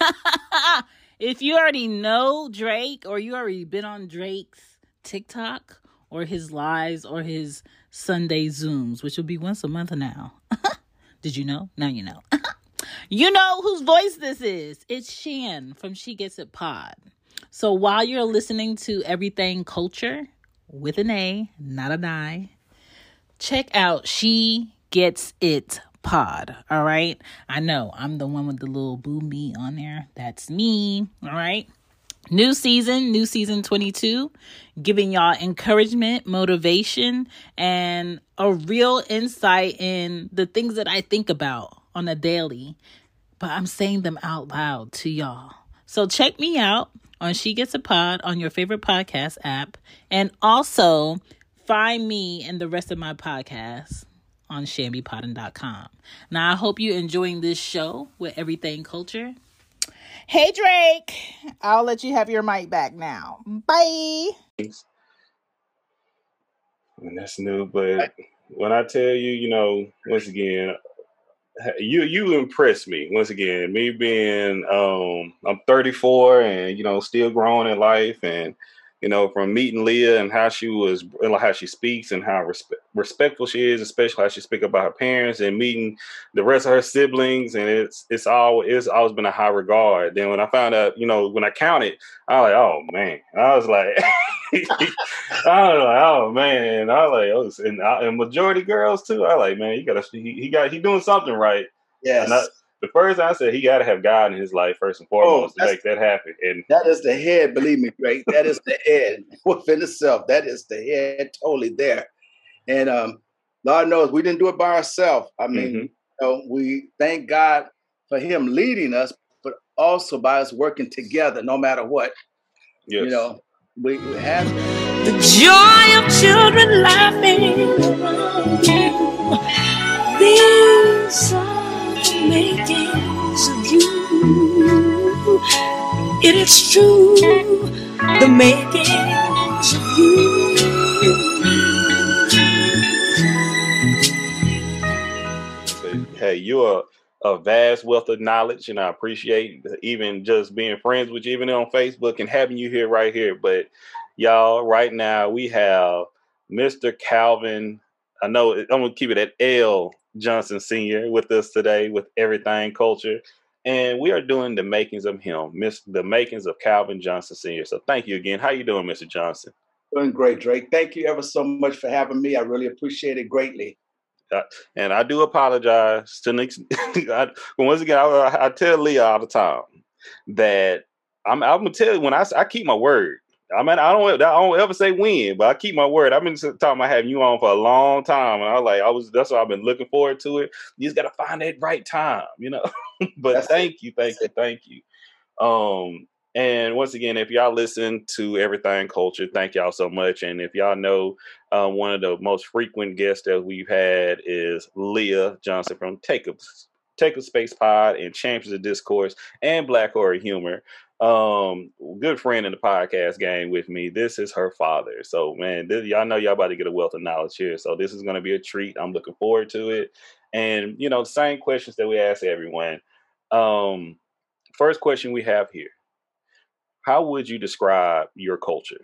if you already know Drake or you already been on Drake's TikTok or his lives or his Sunday Zooms, which will be once a month now. Did you know? Now you know. you know whose voice this is. It's Shan from She Gets It Pod. So while you're listening to Everything Culture with an A, not an I, check out She Gets It Pod. All right. I know I'm the one with the little boom me on there. That's me. All right. New season, new season 22, giving y'all encouragement, motivation, and a real insight in the things that I think about on a daily, but I'm saying them out loud to y'all. So check me out on She Gets It Pod on your favorite podcast app, and also find me and the rest of my podcasts on shambypodden.com. Now, I hope you're enjoying this show with Everything Culture. Hey, Drake. I'll let you have your mic back now. Bye. And that's new, but when I tell you, you know, once again, you you impress me once again. Me being um I'm 34 and you know still growing in life and you know, from meeting Leah and how she was, how she speaks and how respe- respectful she is, especially how she speak about her parents and meeting the rest of her siblings. And it's, it's all, it's always been a high regard. Then when I found out, you know, when I counted, I was like, oh man, I was like, I was like, oh man, I was like, oh, and, and majority girls too. I like, man, you gotta, he, he got, he doing something right. Yes the first I said he got to have God in his life first and foremost oh, to make that happen. And that is the head, believe me, Greg. That is the head within itself. That is the head totally there. And um, Lord knows we didn't do it by ourselves. I mean, mm-hmm. you know, we thank God for Him leading us, but also by us working together, no matter what. Yes. You know, we, we have the joy of children laughing around you. These makings of you. It is true, the makings of you. Hey, you're a vast wealth of knowledge, and I appreciate even just being friends with you, even on Facebook, and having you here right here. But y'all, right now we have Mr. Calvin. I know I'm gonna keep it at L Johnson Sr. with us today with Everything Culture. And we are doing the makings of him, Miss the makings of Calvin Johnson Sr. So thank you again. How you doing, Mr. Johnson? Doing great, Drake. Thank you ever so much for having me. I really appreciate it greatly. Uh, and I do apologize to Nick. I, once again, I, I, tell Leah all the time that I'm, I'm gonna tell you when I, I keep my word. I mean, I don't, I don't ever say when, but I keep my word. I've been talking about having you on for a long time, and I was like, I was. That's why I've been looking forward to it. You just got to find that right time, you know. but that's thank it. you, thank you, thank you. Um, and once again, if y'all listen to Everything Culture, thank y'all so much. And if y'all know, uh, one of the most frequent guests that we've had is Leah Johnson from Take a Take a Space Pod and Champions of Discourse and Black Horror Humor um good friend in the podcast game with me. This is her father. So man this, y'all know y'all about to get a wealth of knowledge here. So this is going to be a treat. I'm looking forward to it. And you know same questions that we ask everyone. Um first question we have here. How would you describe your culture?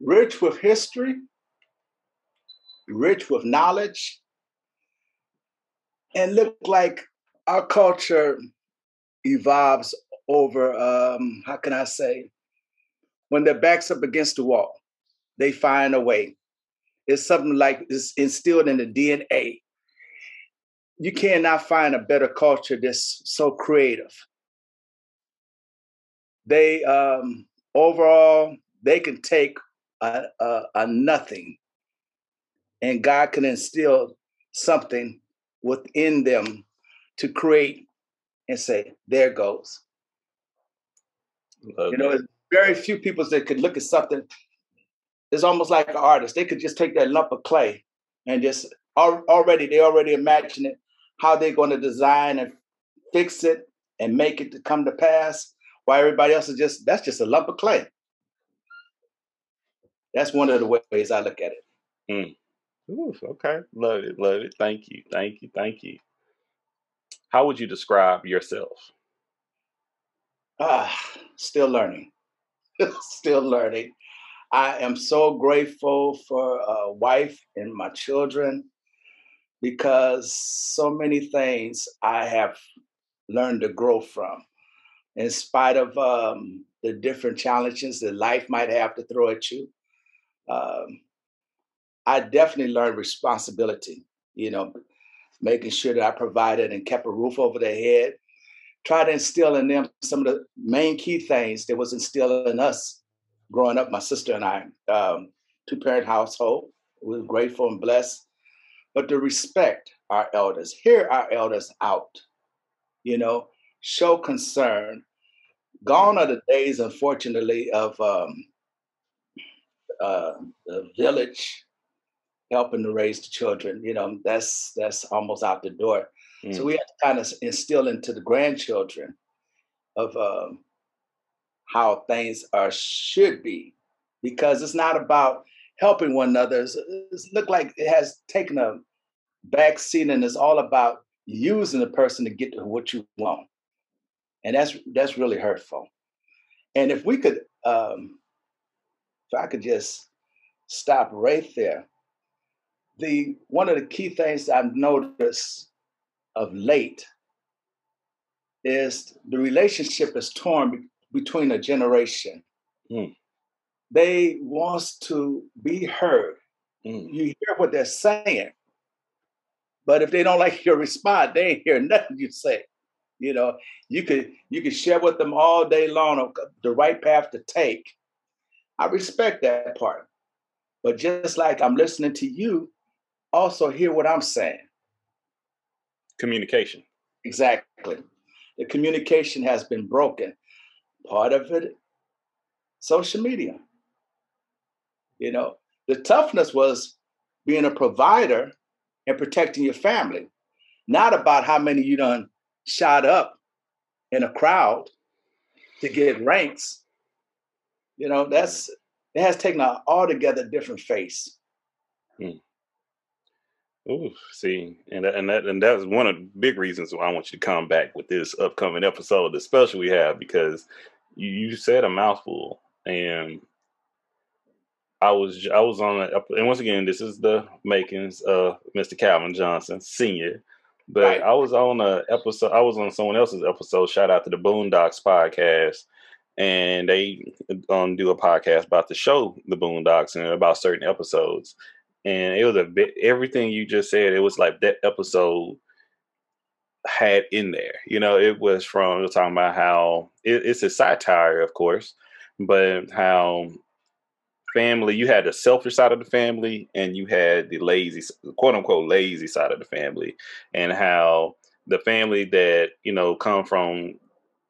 Rich with history rich with knowledge and look like our culture evolves over um, how can I say when their backs up against the wall, they find a way. It's something like it's instilled in the DNA. You cannot find a better culture that's so creative. They um, overall they can take a, a, a nothing, and God can instill something within them to create and say, there goes. you know, very few people that could look at something. It's almost like an artist. They could just take that lump of clay and just already they already imagine it how they're going to design and fix it and make it to come to pass. While everybody else is just that's just a lump of clay. That's one of the ways I look at it. Mm. Ooh, okay, love it, love it. Thank you, thank you, thank you. How would you describe yourself? Ah, still learning. still learning. I am so grateful for a wife and my children because so many things I have learned to grow from. In spite of um, the different challenges that life might have to throw at you, um, I definitely learned responsibility. You know, making sure that I provided and kept a roof over their head. Try to instill in them some of the main key things that was instilled in us growing up. My sister and I, um, two parent household, we were grateful and blessed, but to respect our elders, hear our elders out, you know, show concern. Gone are the days, unfortunately, of um, uh, the village helping to raise the children. You know, that's that's almost out the door. Mm. So we have to kind of instill into the grandchildren of um, how things are should be, because it's not about helping one another. It's, it's look like it has taken a back seat, and it's all about using the person to get to what you want, and that's that's really hurtful. And if we could, um, if I could just stop right there the one of the key things I've noticed of late is the relationship is torn be- between a generation. Mm. They wants to be heard. Mm. You hear what they're saying, but if they don't like your response, they ain't hear nothing you say. You know, you could you could share with them all day long the right path to take. I respect that part, but just like I'm listening to you, also hear what I'm saying. Communication. Exactly. The communication has been broken. Part of it, social media. You know, the toughness was being a provider and protecting your family, not about how many you done shot up in a crowd to get ranks. You know, that's it has taken an altogether different face. Hmm. Ooh, see, and and that and that's one of the big reasons why I want you to come back with this upcoming episode, of the special we have, because you, you said a mouthful, and I was I was on a, and once again, this is the makings of Mr. Calvin Johnson Senior, but right. I was on a episode. I was on someone else's episode. Shout out to the Boondocks podcast, and they um, do a podcast about the show, the Boondocks, and about certain episodes and it was a bit everything you just said. It was like that episode had in there. You know, it was from was talking about how it, it's a satire, of course, but how family you had the selfish side of the family and you had the lazy quote unquote lazy side of the family and how the family that you know come from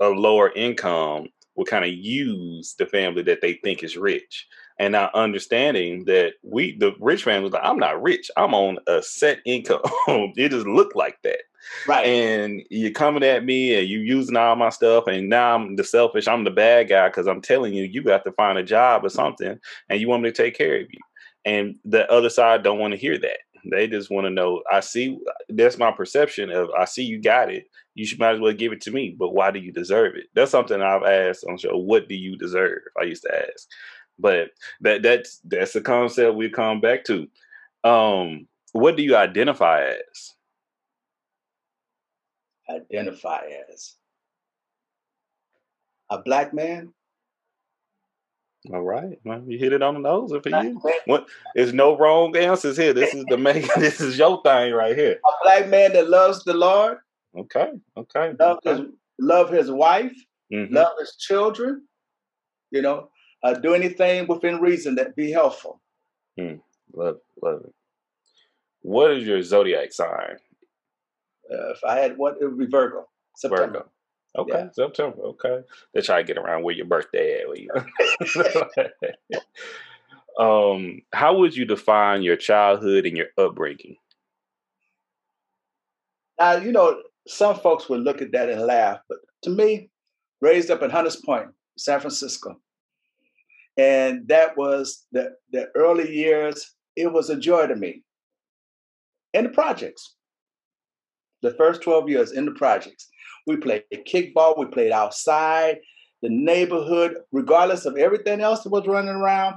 a lower income will kind of use the family that they think is rich and not understanding that we the rich family like i'm not rich. I'm on a set income. It just looked like that. Right. And you're coming at me and you using all my stuff and now i'm the selfish i'm the bad guy because i'm telling you you got to find a job or something and you want me to take care of you. And the other side don't want to hear that. They just want to know i see that's my perception of i see you got it. You should might as well give it to me but why do you deserve it? That's something i've asked on show what do you deserve? I used to ask but that that's that's the concept we come back to. Um, what do you identify as? Identify as a black man. All right, well, you hit it on the nose for you. What? There's no wrong answers here. This is the make. this is your thing right here. A black man that loves the Lord. Okay. Okay. Love okay. his love his wife. Mm-hmm. Love his children. You know, uh, do anything within reason that be helpful. Hmm. Love, love it. What is your zodiac sign? Uh, if I had what, it would be Virgo. September. Virgo. Okay, yeah. September. Okay, they try to get around where your birthday at. um, how would you define your childhood and your upbringing? Now, you know, some folks would look at that and laugh, but to me, raised up in Hunters Point, San Francisco, and that was the, the early years. It was a joy to me. And the projects. The first 12 years in the projects, we played kickball, we played outside, the neighborhood, regardless of everything else that was running around,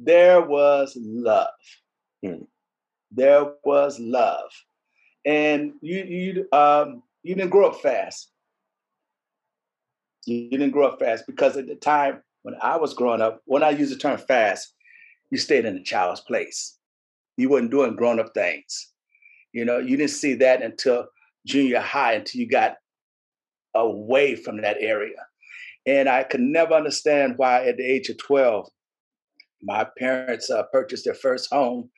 there was love. Hmm. There was love. And you you um you didn't grow up fast. You didn't grow up fast because at the time when I was growing up, when I use the term fast, you stayed in a child's place. You wasn't doing grown up things. You know, you didn't see that until junior high, until you got away from that area. And I could never understand why, at the age of 12, my parents uh, purchased their first home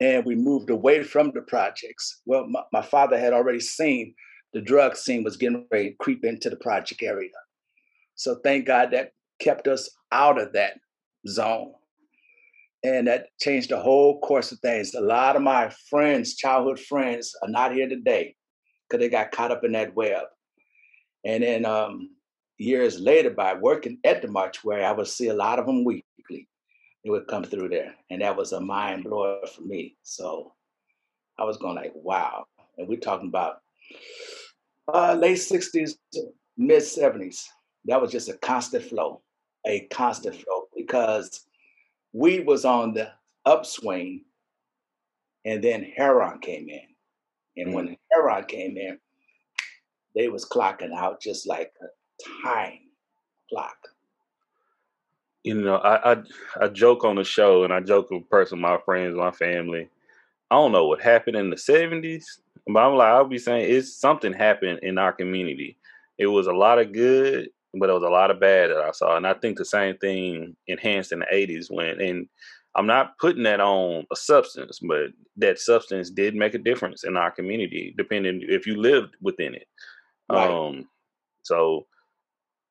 and we moved away from the projects. Well, my, my father had already seen the drug scene was getting ready to creep into the project area. So thank God that kept us out of that zone. And that changed the whole course of things. A lot of my friends, childhood friends, are not here today because they got caught up in that web. And then um, years later, by working at the mortuary, I would see a lot of them weekly. They would come through there, and that was a mind blower for me. So I was going like, wow. And we're talking about uh, late 60s, mid 70s. That was just a constant flow, a constant flow because we was on the upswing and then heroin came in. And mm when heroin came in, they was clocking out just like a time clock. You know, I, I I joke on the show and I joke with person, my friends, my family. I don't know what happened in the seventies, but I'm like I'll be saying it's something happened in our community. It was a lot of good but it was a lot of bad that I saw. And I think the same thing enhanced in the 80s when, and I'm not putting that on a substance, but that substance did make a difference in our community, depending if you lived within it. Right. Um, so,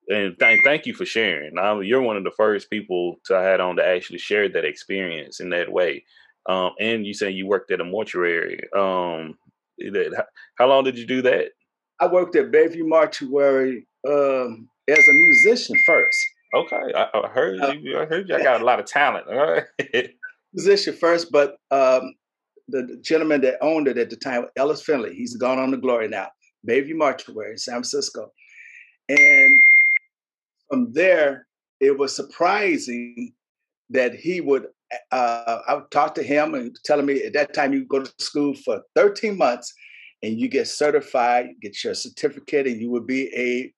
and th- thank you for sharing. Now, you're one of the first people to I had on to actually share that experience in that way. Um, and you say you worked at a mortuary. Um, that, how long did you do that? I worked at Bayview Mortuary um, as a musician first. Okay, I, I heard uh, you. I heard you. I got a lot of talent. All right. musician first, but um, the gentleman that owned it at the time, Ellis Finley, he's gone on to glory now. Bayview Mortuary in San Francisco, and from there, it was surprising that he would. Uh, I would talk to him and telling me at that time you go to school for 13 months and you get certified, get your certificate, and you would be a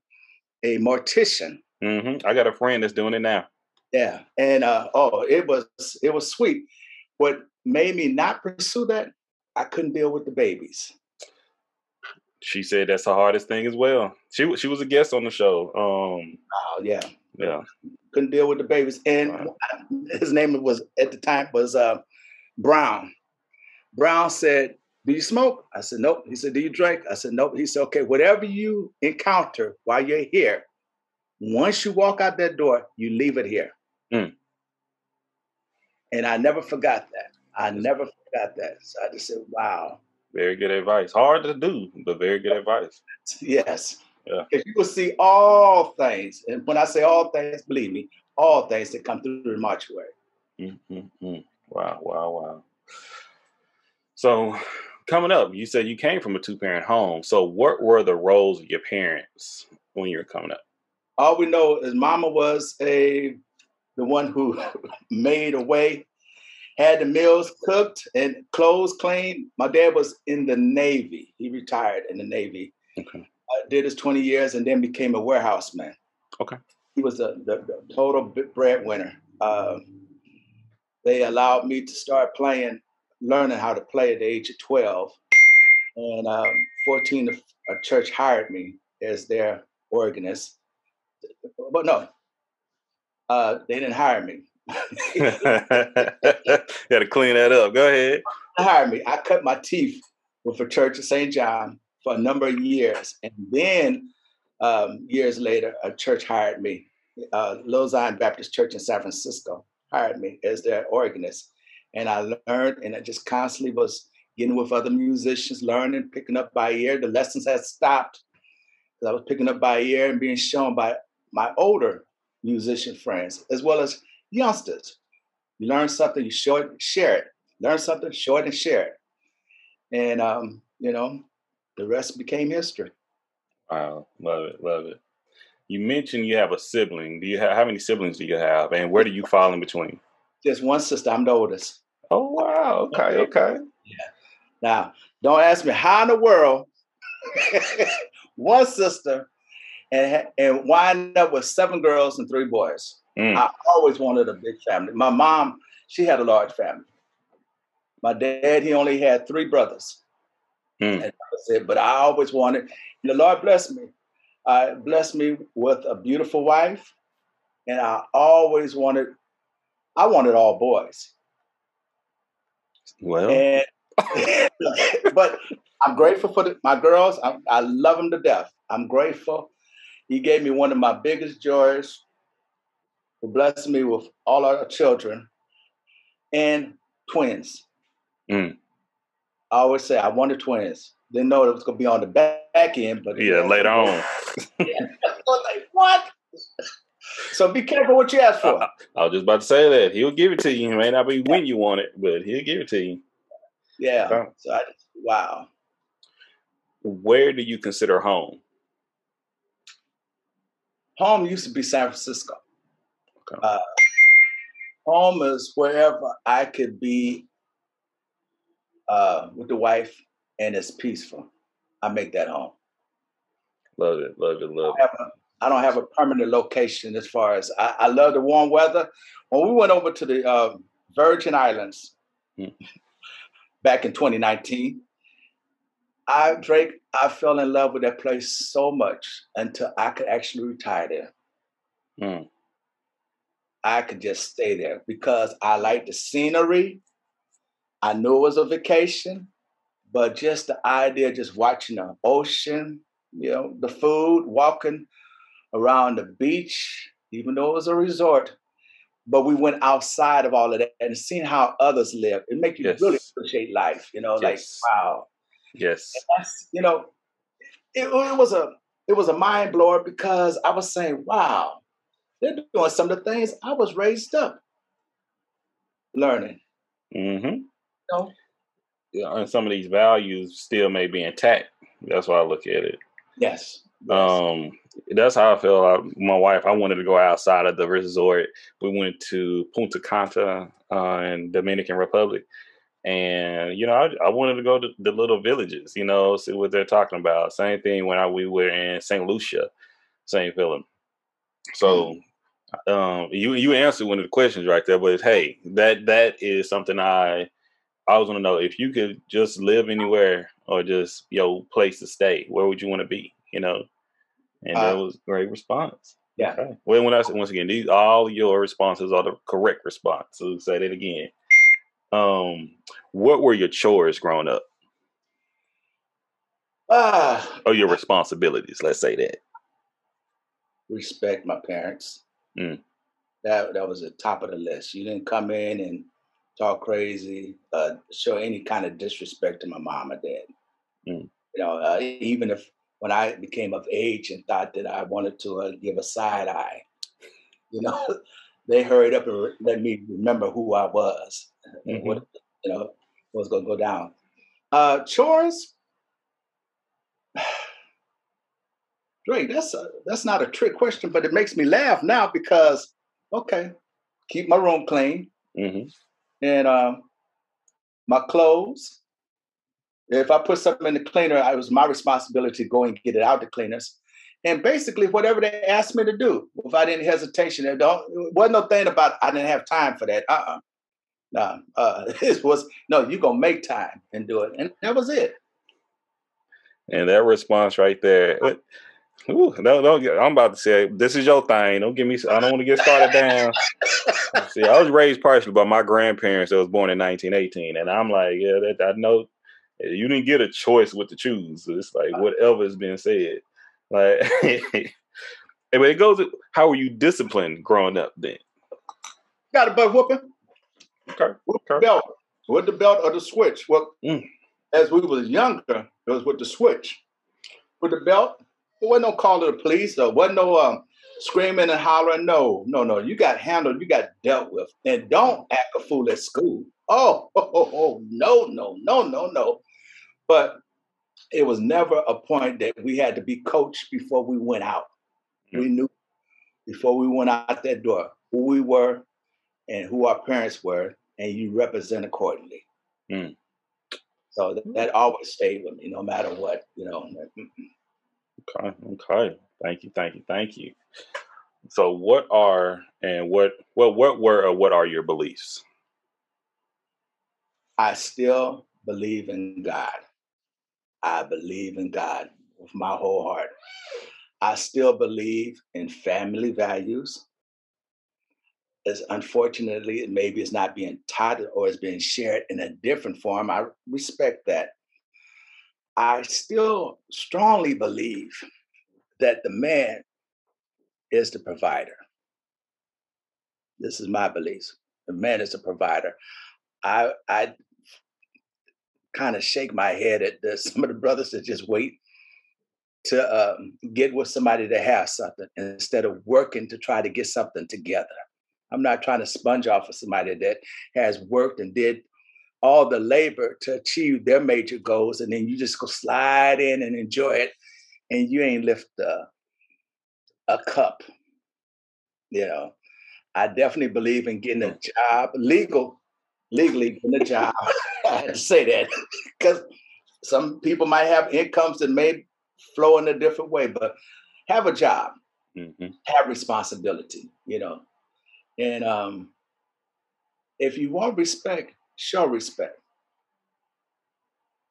a mortician. Mm-hmm. I got a friend that's doing it now. Yeah, and uh, oh, it was it was sweet. What made me not pursue that? I couldn't deal with the babies. She said that's the hardest thing as well. She she was a guest on the show. Um, oh yeah, yeah. Couldn't deal with the babies, and wow. his name was at the time was uh, Brown. Brown said, "Do you smoke?" I said, "Nope." He said, "Do you drink?" I said, "Nope." He said, "Okay, whatever you encounter while you're here, once you walk out that door, you leave it here. Mm. And I never forgot that. I never forgot that. So I just said, wow. Very good advice. Hard to do, but very good advice. Yes. Yeah. You will see all things. And when I say all things, believe me, all things that come through the mortuary. Mm-hmm. Wow, wow, wow. So coming up, you said you came from a two parent home. So what were the roles of your parents when you were coming up? all we know is mama was a the one who made a way, had the meals cooked and clothes clean. My dad was in the Navy. He retired in the Navy. Okay. Uh, did his 20 years and then became a warehouse man. Okay. He was the, the, the total breadwinner. Um, they allowed me to start playing, learning how to play at the age of 12. And um, 14, a church hired me as their organist but no, uh, they didn't hire me. you got to clean that up. Go ahead. Hire me. I cut my teeth with a church of St. John for a number of years, and then um, years later, a church hired me. Uh, Little Zion Baptist Church in San Francisco hired me as their organist, and I learned, and I just constantly was getting with other musicians, learning, picking up by ear. The lessons had stopped because I was picking up by ear and being shown by my older musician friends, as well as youngsters. You learn something, you show it, share it. Learn something, show it, and share it. And um, you know, the rest became history. Wow, love it, love it. You mentioned you have a sibling. Do you have how many siblings do you have, and where do you fall in between? Just one sister. I'm the oldest. Oh wow. Okay. Okay. Yeah. Now, don't ask me how in the world one sister and and wind up with seven girls and three boys. Mm. I always wanted a big family. My mom, she had a large family. My dad, he only had three brothers. Mm. And it. But I always wanted, the Lord blessed me. Uh, blessed me with a beautiful wife. And I always wanted, I wanted all boys. Well, and, but I'm grateful for the, my girls. I, I love them to death. I'm grateful. He gave me one of my biggest joys, who blessed me with all our children and twins. Mm. I always say I wanted twins. Didn't know it was going to be on the back end, but yeah, later on. yeah. like, what? So be careful what you ask for. I, I, was just about to say that he'll give it to you. It may not be when you want it, but he'll give it to you. Yeah. So I just, wow. Where do you consider home? Home used to be San Francisco. Okay. Uh, home is wherever I could be uh, with the wife and it's peaceful. I make that home. Love it, love it, love it. I don't have a permanent location as far as I, I love the warm weather. When we went over to the uh, Virgin Islands hmm. back in 2019, I Drake, I fell in love with that place so much until I could actually retire there. Hmm. I could just stay there because I like the scenery. I knew it was a vacation, but just the idea of just watching the ocean, you know, the food, walking around the beach, even though it was a resort, but we went outside of all of that and seeing how others live. It makes you yes. really appreciate life, you know, yes. like wow. Yes. you know, it, it was a it was a mind blower because I was saying, wow, they're doing some of the things I was raised up learning. Mm-hmm. You know? Yeah, and some of these values still may be intact. That's why I look at it. Yes. Um, that's how I feel. I, my wife, I wanted to go outside of the resort. We went to Punta Cana uh, in Dominican Republic, and you know, I, I, wanted to go to the little villages. You know, see what they're talking about. Same thing when I, we were in Saint Lucia, same feeling. So um, you you answered one of the questions right there, but hey, that that is something I I was want to know if you could just live anywhere or just your place to stay, where would you want to be? You know, and uh, that was great response. Yeah. Okay. Well, when I once again, these all your responses are the correct response. So say that again. Um, what were your chores growing up? Ah, uh, or your responsibilities? Let's say that. Respect my parents. Mm. That that was the top of the list. You didn't come in and talk crazy, uh, show any kind of disrespect to my mom or dad. Mm. You know, uh, even if when I became of age and thought that I wanted to uh, give a side eye, you know, they hurried up and let me remember who I was mm-hmm. and what you know was going to go down. Uh, chores, Drake, that's a, that's not a trick question, but it makes me laugh now because okay, keep my room clean, mm-hmm. and um, my clothes. If I put something in the cleaner, it was my responsibility to go and get it out the cleaners. And basically, whatever they asked me to do, without any hesitation, there don't wasn't no thing about I didn't have time for that. Uh uh-uh. uh No, uh, it was no. you're gonna make time and do it, and that was it. And that response right there. Ooh, no, no, I'm about to say this is your thing. Don't give me. I don't want to get started down. See, I was raised partially by my grandparents that was born in 1918, and I'm like, yeah, that I know. You didn't get a choice what to choose. It's like whatever is being said. Like, but it goes. How were you disciplined growing up then? Got a butt whooping. Okay. With okay. the belt, with the belt or the switch. Well, mm. as we was younger, it was with the switch. With the belt, there wasn't no call to the police. There wasn't no um, screaming and hollering. No, no, no. You got handled. You got dealt with. And don't act a fool at school. Oh, oh, oh, oh no, no, no, no, no. But it was never a point that we had to be coached before we went out. Mm. We knew before we went out that door who we were and who our parents were, and you represent accordingly. Mm. So that, that, always stayed with me, no matter what, you know. Okay, okay. Thank you, thank you, thank you. So, what are and what what what were or what are your beliefs? I still believe in God. I believe in God with my whole heart. I still believe in family values. As unfortunately, maybe it's not being taught or it's being shared in a different form. I respect that. I still strongly believe that the man is the provider. This is my belief. The man is the provider. I I kind of shake my head at the, some of the brothers that just wait to um, get with somebody to have something instead of working to try to get something together. I'm not trying to sponge off of somebody that has worked and did all the labor to achieve their major goals, and then you just go slide in and enjoy it, and you ain't lift a, a cup. You know, I definitely believe in getting a job, legal, legally getting a job. I had to say that because some people might have incomes that may flow in a different way, but have a job, mm-hmm. have responsibility, you know. And um, if you want respect, show respect.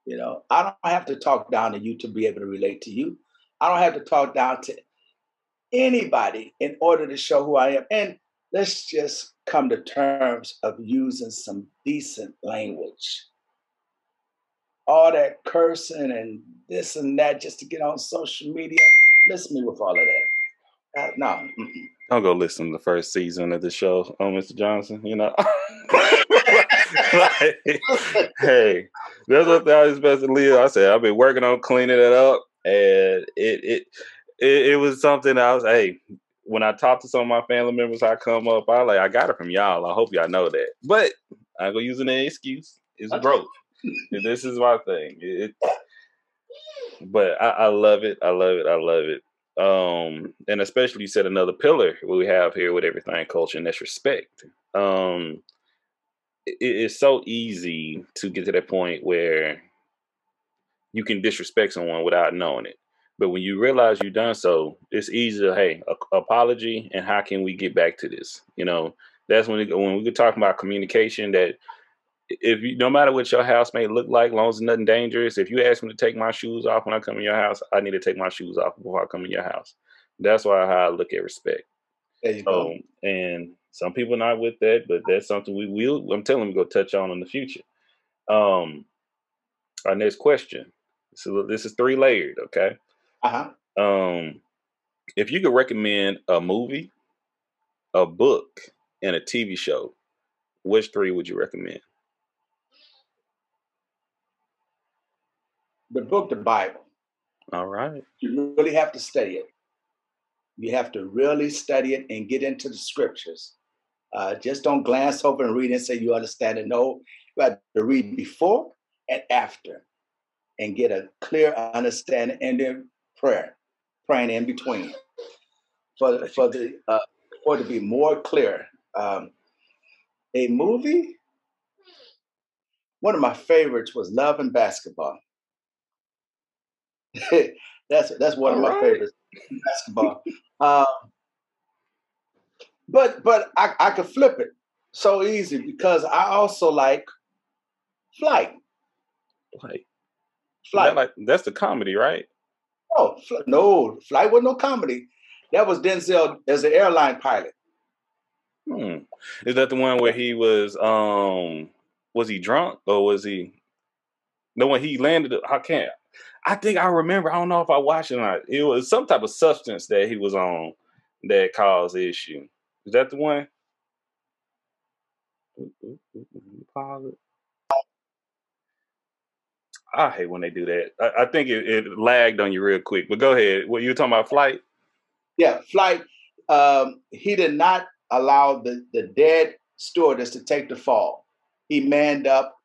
You know, I don't have to talk down to you to be able to relate to you. I don't have to talk down to anybody in order to show who I am. And let's just come to terms of using some decent language. All that cursing and this and that just to get on social media. Miss me with all of that. Uh, no. Mm-mm. I'll go listen to the first season of the show, oh, Mr. Johnson. You know, like, hey, that's what I was best to Leah. I said I've been working on cleaning it up, and it it it, it was something I was hey. When I talk to some of my family members, I come up, I like I got it from y'all. I hope y'all know that. But I gonna use an excuse. It's broke. this is my thing. It, but I, I love it. I love it. I love it. Um, and especially you said another pillar we have here with everything culture, and that's respect. Um, it, it's so easy to get to that point where you can disrespect someone without knowing it. But when you realize you've done so, it's easy to hey, a, apology, and how can we get back to this? You know, that's when it, when we could talk about communication that if you, no matter what your house may look like, long as nothing dangerous, if you ask me to take my shoes off when I come in your house, I need to take my shoes off before I come in your house. That's why how I look at respect. There you go. and some people not with that, but that's something we will. I'm telling you, we go touch on in the future. Um, our next question. So this is three layered. Okay. Uh huh. Um, if you could recommend a movie, a book, and a TV show, which three would you recommend? The book, the Bible. All right. You really have to study it. You have to really study it and get into the scriptures. Uh, just don't glance over and read and say you understand it. No, you have to read before and after and get a clear understanding and then prayer, praying in between for, for, the, uh, for it to be more clear. Um, a movie, one of my favorites was Love and Basketball. that's that's one All of my right. favorites basketball. um, but but I, I could flip it so easy because I also like flight. Flight. Flight. That like that's the comedy, right? Oh fl- no, flight was no comedy. That was Denzel as an airline pilot. Hmm. Is that the one where he was um was he drunk or was he the one he landed I can't I think I remember. I don't know if I watched it or not. It was some type of substance that he was on that caused the issue. Is that the one? I hate when they do that. I, I think it, it, lagged on you real quick. But go ahead. What you were talking about? Flight? Yeah, flight. Um, he did not allow the the dead stewardess to take the fall. He manned up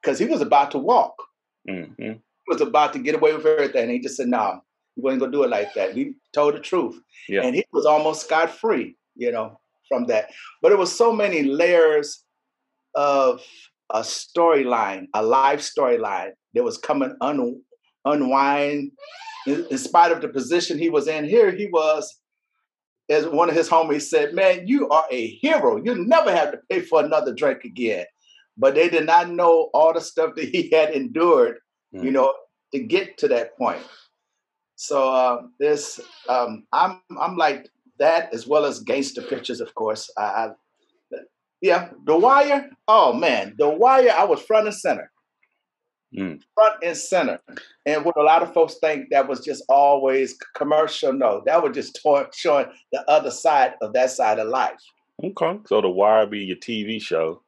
because he was about to walk. Mm-hmm was about to get away with everything. he just said, "No, nah, he wasn't gonna do it like that." He told the truth, yeah. and he was almost scot free, you know, from that. But it was so many layers of a storyline, a life storyline that was coming un- unwind. In, in spite of the position he was in, here he was as one of his homies said, Man, you are a hero. You never have to pay for another drink again. But they did not know all the stuff that he had endured, mm. you know, to get to that point. So uh, this, um, I'm, I'm like that as well as gangster pictures, of course. I, I, yeah, The Wire. Oh man, The Wire. I was front and center. Mm. Front and center. And what a lot of folks think that was just always commercial, no, that was just showing the other side of that side of life. Okay. So The Wire be your TV show.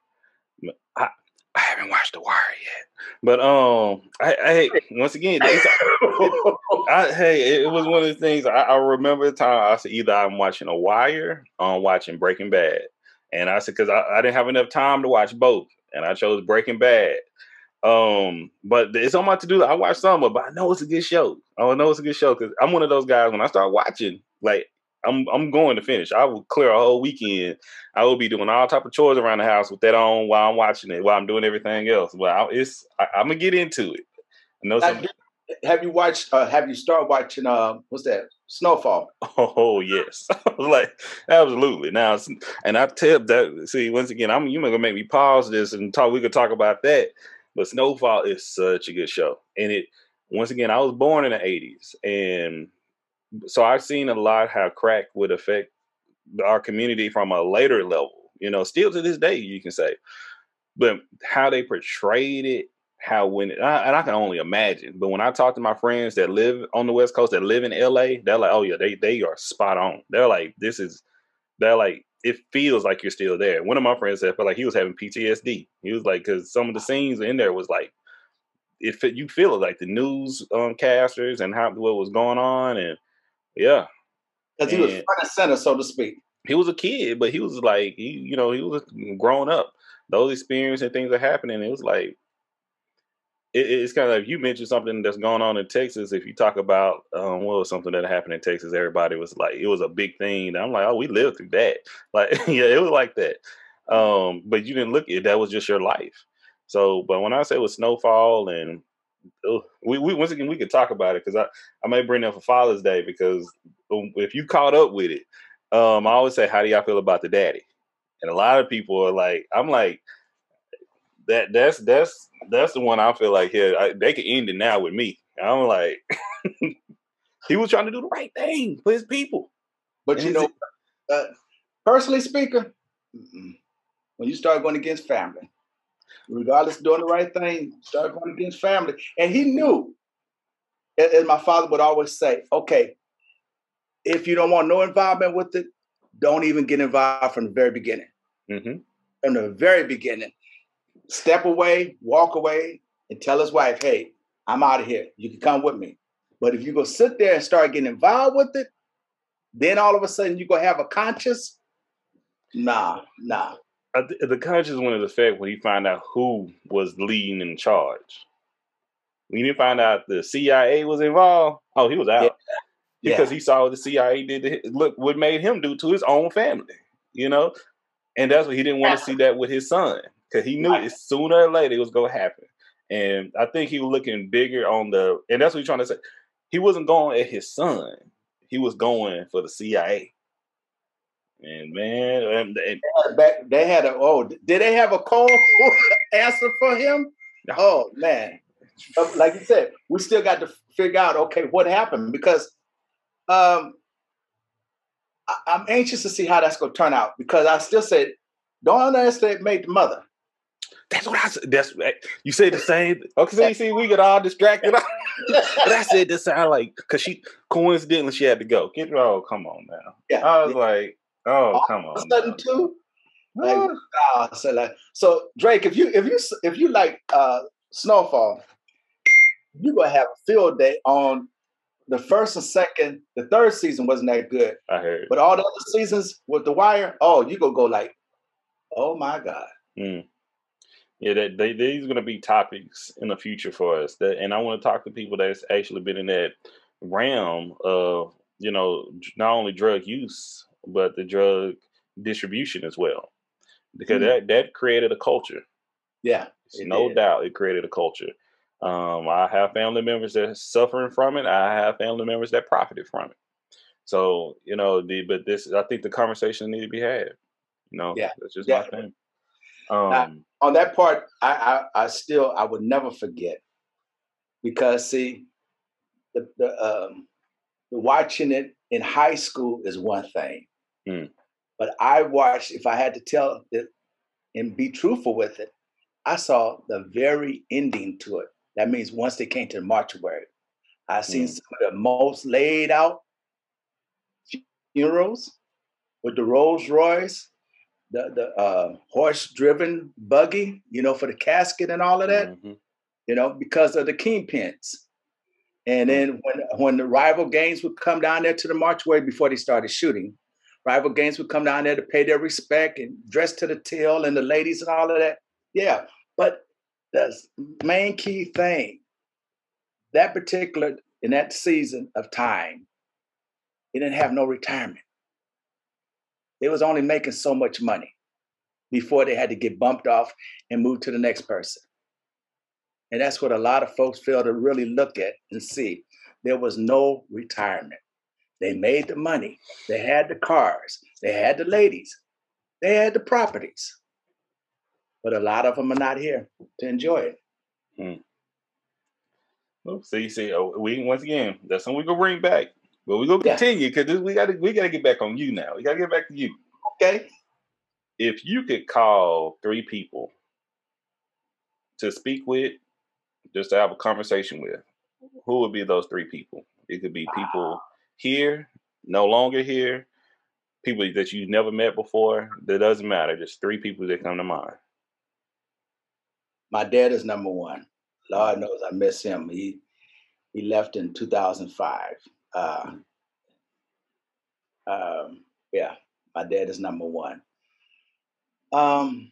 I, haven't watched The Wire yet. But um, I, I once again, I, hey, it was one of the things I, I remember the time I said either I'm watching a Wire or I'm watching Breaking Bad, and I said because I, I didn't have enough time to watch both, and I chose Breaking Bad. Um, but it's on my to do. I watch some but I know it's a good show. I know it's a good show because I'm one of those guys. When I start watching, like I'm, I'm going to finish. I will clear a whole weekend. I will be doing all type of chores around the house with that on while I'm watching it, while I'm doing everything else. Well, it's I, am gonna get into it. I know some, have you watched? Uh, have you started watching? Uh, what's that? Snowfall. Oh yes, I was like absolutely. Now, and I tell that. See, once again, I'm you gonna make me pause this and talk. We could talk about that but Snowfall is such a good show. And it once again, I was born in the 80s. And so I've seen a lot how crack would affect our community from a later level, you know, still to this day, you can say. But how they portrayed it, how when and I can only imagine. But when I talk to my friends that live on the West Coast that live in LA, they're like, "Oh yeah, they they are spot on." They're like, "This is," they're like, it feels like you're still there. One of my friends said, felt like he was having PTSD. He was like, because some of the scenes in there was like, it you feel it like the news um, casters and how what was going on, and yeah, because he was front and center, so to speak. He was a kid, but he was like, he, you know, he was growing up. Those experiences and things are happening. It was like it, it's kind of like you mentioned something that's going on in Texas. If you talk about um, what was something that happened in Texas, everybody was like, it was a big thing. I'm like, oh, we lived through that. Like, yeah, it was like that. Um, but you didn't look at it. That was just your life. So, but when I say with snowfall and we, we once again we could talk about it because I I may bring up for Father's Day because if you caught up with it, um, I always say, how do y'all feel about the daddy? And a lot of people are like, I'm like, that that's that's that's the one I feel like here yeah, they can end it now with me. I'm like, he was trying to do the right thing for his people. But and you know, uh, personally speaking, when you start going against family, regardless of doing the right thing, start going against family, and he knew, as my father would always say, okay, if you don't want no involvement with it, don't even get involved from the very beginning. Mm-hmm. From the very beginning, step away, walk away, and tell his wife, hey, I'm out of here. You can come with me. But if you go sit there and start getting involved with it, then all of a sudden you go have a conscience. Nah, nah. The conscience went into effect when he found out who was leading in charge. When he found out the CIA was involved, oh, he was out. Yeah. Because yeah. he saw what the CIA did to look what made him do to his own family, you know? And that's what he didn't want to see that with his son because he knew right. it sooner or later it was going to happen. And I think he was looking bigger on the, and that's what he's trying to say. He wasn't going at his son. He was going for the CIA. And man, and, and they had a oh, did they have a call answer for him? Oh man, like you said, we still got to figure out okay what happened because um, I, am anxious to see how that's going to turn out because I still said don't underestimate the mother. That's what I said. That's you say the same. Okay, so you see, we get all distracted. but I said this sound like because she coincidentally she had to go. Get oh, come on now. Yeah, I was yeah. like, oh, all come on. Sudden too. Like, oh, so like, so Drake, if you if you if you like uh Snowfall, you gonna have a field day on the first and second. The third season wasn't that good. I heard, but all the other seasons with The Wire, oh, you gonna go like, oh my god. Mm. Yeah, that they, these are going to be topics in the future for us. That, and I want to talk to people that's actually been in that realm of you know not only drug use but the drug distribution as well, because mm-hmm. that that created a culture. Yeah, no did. doubt, it created a culture. Um, I have family members that are suffering from it. I have family members that profited from it. So you know, the but this I think the conversation need to be had. You know, yeah, that's just yeah. my thing. Um, on that part, I, I, I still I would never forget because see, the the um, the watching it in high school is one thing, mm. but I watched. If I had to tell it and be truthful with it, I saw the very ending to it. That means once they came to the mortuary, I seen mm. some of the most laid out funerals with the Rolls Royce, the the uh, horse driven buggy, you know, for the casket and all of that, mm-hmm. you know, because of the kingpins. And then when when the rival gangs would come down there to the mortuary before they started shooting, rival gangs would come down there to pay their respect and dress to the till and the ladies and all of that. Yeah, but the main key thing that particular in that season of time, it didn't have no retirement. They was only making so much money before they had to get bumped off and move to the next person. And that's what a lot of folks fail to really look at and see. There was no retirement. They made the money. They had the cars. They had the ladies. They had the properties. But a lot of them are not here to enjoy it. Hmm. Well, see, see, oh, we once again, that's something we gonna bring back. But we're gonna continue because yeah. we gotta we gotta get back on you now. We gotta get back to you. Okay. If you could call three people to speak with, just to have a conversation with, who would be those three people? It could be people here, no longer here, people that you've never met before. That doesn't matter. Just three people that come to mind. My dad is number one. Lord knows I miss him. He he left in 2005. Uh, um, yeah, my dad is number one. Um,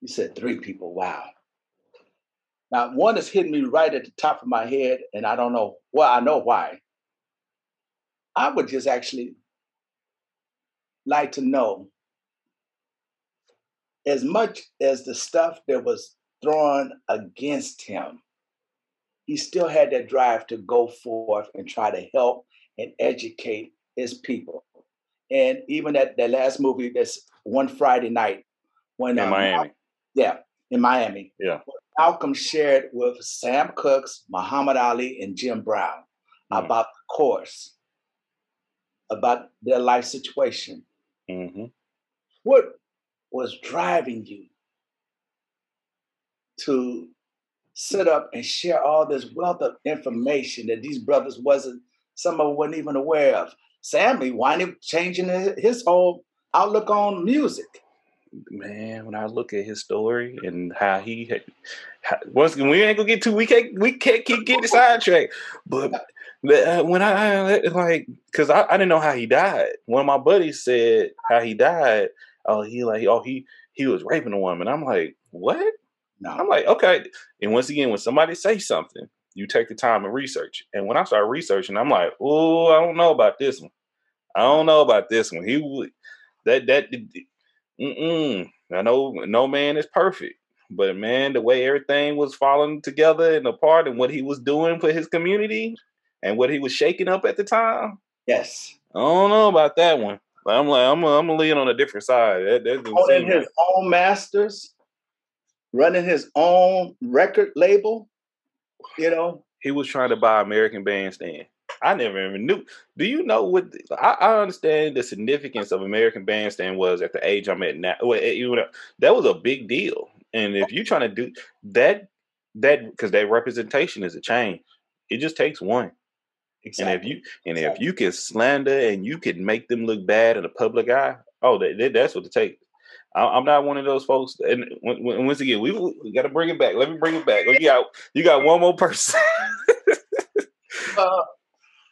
you said three people. Wow. Now, one is hitting me right at the top of my head, and I don't know. Well, I know why. I would just actually like to know as much as the stuff that was thrown against him he still had that drive to go forth and try to help and educate his people. And even at that last movie, that's one Friday night when in um, Miami. Yeah, in Miami. Yeah. Malcolm shared with Sam Cooks, Muhammad Ali, and Jim Brown mm. about the course, about their life situation. Mm-hmm. What was driving you to sit up and share all this wealth of information that these brothers wasn't, some of them wasn't even aware of. Sammy wound up changing his whole outlook on music. Man, when I look at his story and how he had, how, once we ain't gonna get too, we can't we can't keep getting sidetracked. But uh, when I like, cause I, I didn't know how he died. One of my buddies said how he died. Oh, he like, oh he he was raping a woman. I'm like, what? No. I'm like, okay. And once again, when somebody say something, you take the time and research. And when I started researching, I'm like, oh, I don't know about this one. I don't know about this one. He would that that mm I know no man is perfect, but man, the way everything was falling together and apart, and what he was doing for his community, and what he was shaking up at the time. Yes, I don't know about that one. I'm like, I'm, I'm gonna lean on a different side. That, that Owning his own masters, running his own record label. You know, he was trying to buy American Bandstand. I never even knew. Do you know what? I, I, understand the significance of American Bandstand was at the age I'm at now. Well, know, that was a big deal. And if you're trying to do that, that because that representation is a change. It just takes one. Exactly. And if you and exactly. if you can slander and you can make them look bad in the public eye, oh, that, that's what it takes. I'm not one of those folks. And once again, we, we got to bring it back. Let me bring it back. You got you got one more person. uh,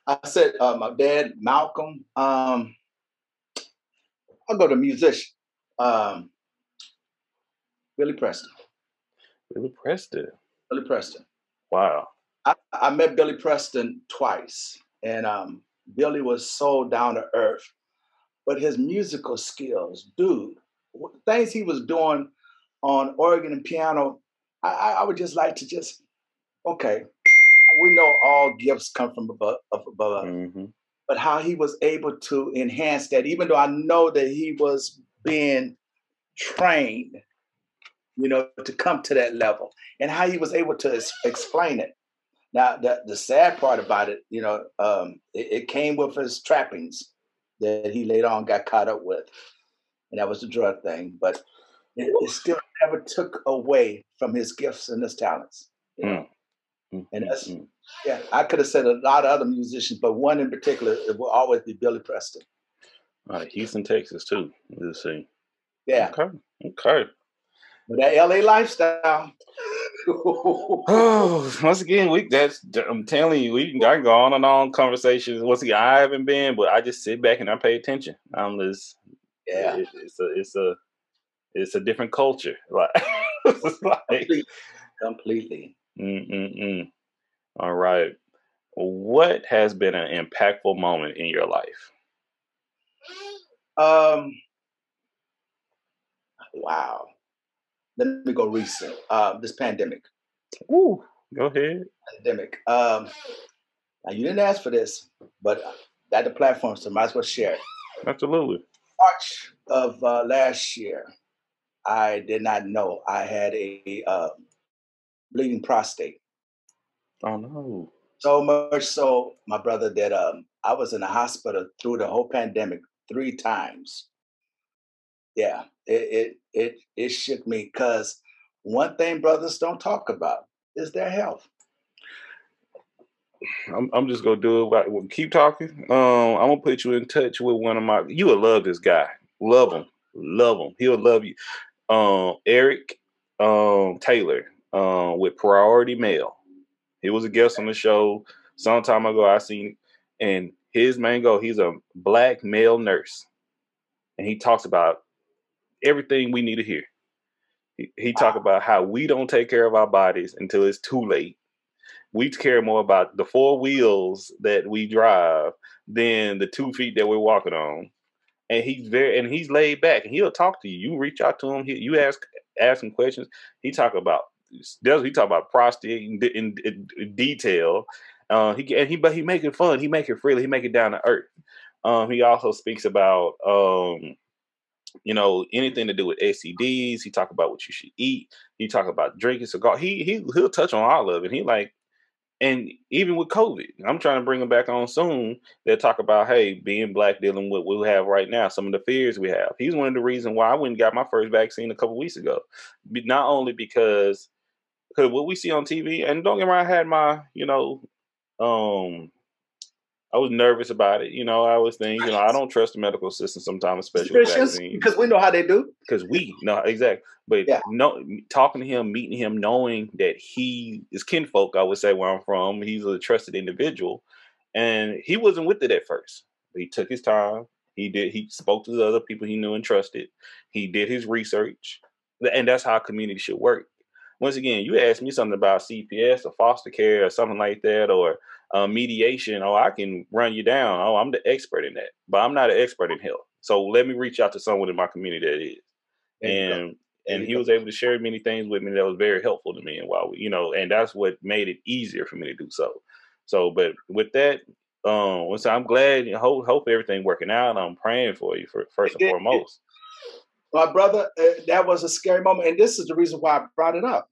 I said uh, my dad, Malcolm. Um, I'll go to musician. Um, Billy Preston. Billy Preston. Billy Preston. Wow. I, I met Billy Preston twice, and um, Billy was so down to earth, but his musical skills, dude, things he was doing on organ and piano, I, I would just like to just, okay, we know all gifts come from above, above mm-hmm. but how he was able to enhance that, even though I know that he was being trained, you know, to come to that level, and how he was able to explain it. Now, the, the sad part about it, you know, um, it, it, came with his trappings that he later on got caught up with. And that was the drug thing. But it, it still never took away from his gifts and his talents. You know? mm. And that's, mm. yeah, I could have said a lot of other musicians, but one in particular, it will always be Billy Preston. All right, Houston, Texas, too. Let's see. Yeah. Okay. Okay. But that LA lifestyle. oh, once again, we that's I'm telling you, we can, I can go on and on conversations. Once again, I haven't been, but I just sit back and I pay attention. I'm just yeah, it, it's a it's a it's a different culture. Like, like completely. Mm-mm-mm. All right. What has been an impactful moment in your life? Um. Wow let me go recent. Uh, this pandemic. Ooh, go ahead. Pandemic. Um, now you didn't ask for this, but that the platform, so might as well share. Absolutely. March of uh, last year, I did not know I had a uh, bleeding prostate. Oh no! So much so, my brother, that um, I was in the hospital through the whole pandemic three times. Yeah, it it it, it shook me because one thing brothers don't talk about is their health. I'm, I'm just gonna do it. keep talking. Um, I'm gonna put you in touch with one of my. You will love this guy. Love him. Love him. He'll love you. Um, Eric um, Taylor um, with Priority Mail. He was a guest on the show some time ago. I seen, and his main goal. He's a black male nurse, and he talks about everything we need to hear. He, he talked about how we don't take care of our bodies until it's too late. We care more about the four wheels that we drive than the two feet that we're walking on. And he's very and he's laid back and he'll talk to you. You reach out to him. He, you ask ask him questions. He talk about he talk about prostate in, in, in detail. Uh, he and he but he make it fun. He make it freely. He make it down to earth. Um, he also speaks about um, you know, anything to do with STDs. He talk about what you should eat. He talk about drinking cigar. He he he'll touch on all of it. He like, and even with COVID, I'm trying to bring him back on soon. They'll talk about hey, being black, dealing with what we have right now, some of the fears we have. He's one of the reasons why I went and got my first vaccine a couple weeks ago. Not only because because what we see on TV, and don't get me wrong, I had my you know um I was nervous about it. You know, I was thinking, you know, I don't trust the medical system sometimes, especially. Because we know how they do. Because we know exactly. But yeah. no, talking to him, meeting him, knowing that he is kinfolk, I would say where I'm from, he's a trusted individual. And he wasn't with it at first. He took his time. He did. He spoke to the other people he knew and trusted. He did his research, and that's how community should work. Once again, you asked me something about CPS or foster care or something like that, or uh, mediation, oh, I can run you down. Oh, I'm the expert in that, but I'm not an expert in health. So let me reach out to someone in my community that is. And and he was able to share many things with me that was very helpful to me. And while we, you know, and that's what made it easier for me to do so. So, but with that, um, so I'm glad. Hope hope everything working out. I'm praying for you for first and foremost. My brother, uh, that was a scary moment, and this is the reason why I brought it up.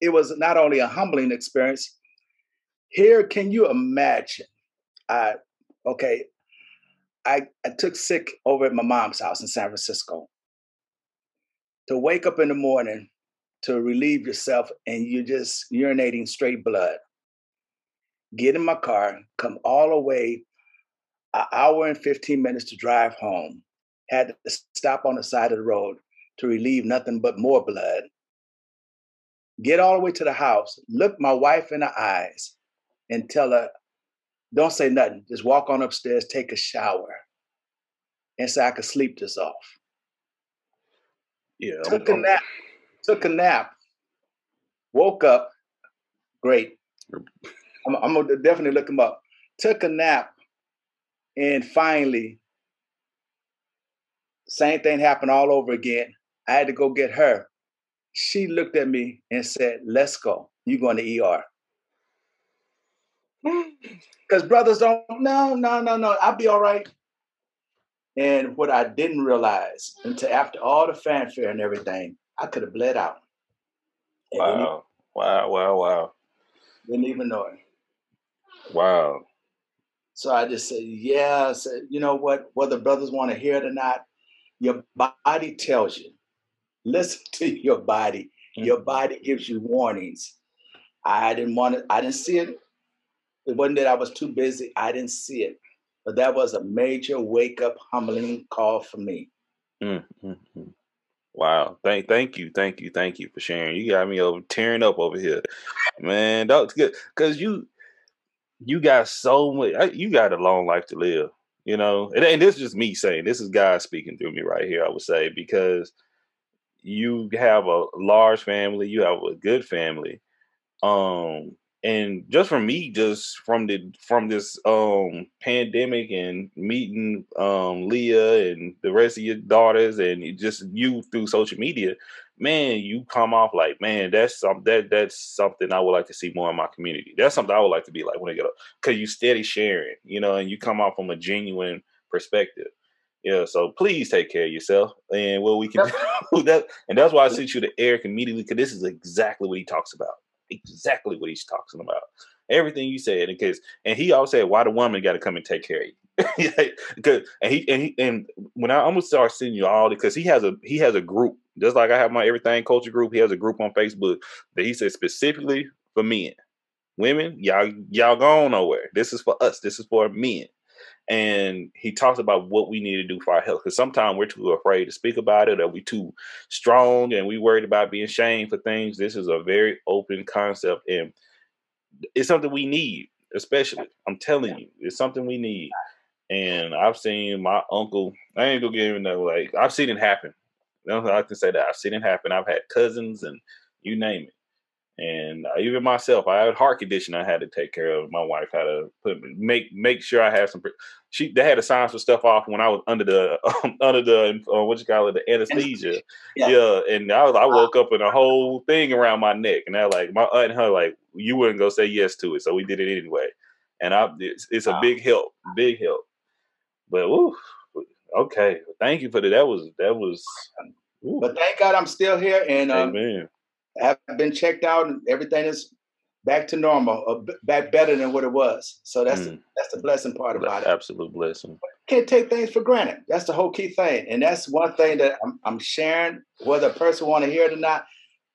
It was not only a humbling experience, here, can you imagine? I okay, I, I took sick over at my mom's house in San Francisco. To wake up in the morning to relieve yourself and you're just urinating straight blood. Get in my car, come all the way an hour and 15 minutes to drive home. Had to stop on the side of the road to relieve nothing but more blood. Get all the way to the house, look my wife in the eyes, and tell her, don't say nothing. Just walk on upstairs, take a shower, and say I could sleep this off. Yeah. Took I'm, a nap. took a nap, woke up, great. I'm, I'm gonna definitely look him up. Took a nap, and finally, same thing happened all over again. I had to go get her. She looked at me and said, "Let's go. You going to ER?" Because brothers don't. No, no, no, no. I'll be all right. And what I didn't realize until after all the fanfare and everything, I could have bled out. And wow. Wow, wow, wow. Didn't even know it. Wow. So I just said, yeah, I said, you know what, whether brothers want to hear it or not, your body tells you. Listen to your body. Mm-hmm. Your body gives you warnings. I didn't want it. I didn't see it. It wasn't that I was too busy. I didn't see it. But that was a major wake up, humbling call for me. Mm-hmm. Wow. Thank thank you. Thank you. Thank you for sharing. You got me over tearing up over here. Man, that's good. Cause you you got so much you got a long life to live. You know, and, and this is just me saying this is God speaking through me right here, I would say, because you have a large family, you have a good family. Um and just for me just from the from this um pandemic and meeting um leah and the rest of your daughters and just you through social media man you come off like man that's some that that's something i would like to see more in my community that's something i would like to be like when i get up because you steady sharing you know and you come off from a genuine perspective yeah, so please take care of yourself, and what we can do that, and that's why I sent you to Eric immediately because this is exactly what he talks about exactly what he's talking about. Everything you said, because and he always said, "Why the woman got to come and take care of you?" because and he and he and when I, gonna start sending you all because he has a he has a group just like I have my everything culture group. He has a group on Facebook that he said specifically for men, women. Y'all y'all going nowhere. This is for us. This is for men and he talks about what we need to do for our health because sometimes we're too afraid to speak about it or we too strong and we worried about being shamed for things. This is a very open concept and it's something we need especially i'm telling you it's something we need. And i've seen my uncle i ain't gonna give get into like i've seen it happen. I can say that i've seen it happen. I've had cousins and you name it and uh, even myself, I had heart condition I had to take care of. My wife had to put make make sure I had some. She they had to sign some stuff off when I was under the um, under the uh, what you call it the anesthesia. Yeah, yeah and I was I woke up in a whole thing around my neck, and they're like my aunt and her like you wouldn't go say yes to it, so we did it anyway. And I it's, it's a wow. big help, big help. But woo, okay, thank you for that. That was that was. Ooh. But thank God I'm still here, and um, Amen have been checked out and everything is back to normal, or back better than what it was. So that's mm. the, that's the blessing part about it. Absolute blessing. Can't take things for granted. That's the whole key thing, and that's one thing that I'm, I'm sharing. Whether a person want to hear it or not,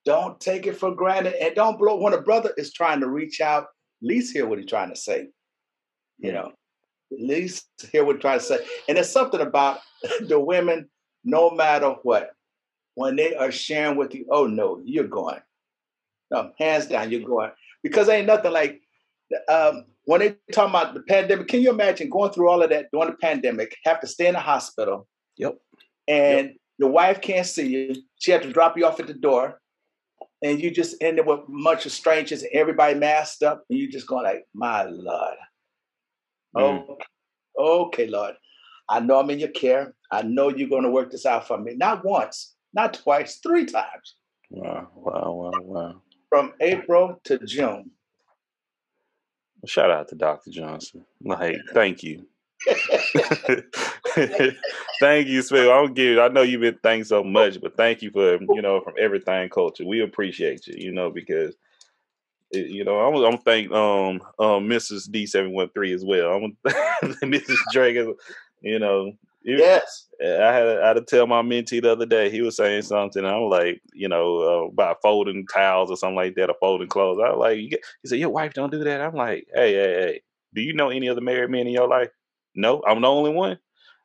don't take it for granted, and don't blow. When a brother is trying to reach out, at least hear what he's trying to say. You know, at least hear what he's trying to say. And there's something about the women, no matter what, when they are sharing with you, oh no, you're going. No, hands down, you're going. Because ain't nothing like um, when they talk about the pandemic. Can you imagine going through all of that during the pandemic, have to stay in the hospital? Yep. And yep. your wife can't see you. She had to drop you off at the door. And you just end up with a bunch of strangers, and everybody masked up, and you just going like, my Lord. Mm. Oh, okay, Lord. I know I'm in your care. I know you're going to work this out for me. Not once, not twice, three times. Wow, wow, wow, wow. From April to June. Shout out to Dr. Johnson. Like, thank you. thank you, Smith. I don't give. I know you've been thanked so much, but thank you for you know from everything culture. We appreciate you. You know because it, you know I'm I'm thank um um Mrs. D seven one three as well. I'm Mrs. Drake. You know yes. I had I had to tell my mentee the other day. He was saying something. I'm like, you know, uh, about folding towels or something like that, or folding clothes. I was like, he said, your wife don't do that. I'm like, hey, hey, hey. Do you know any other married men in your life? No, I'm the only one.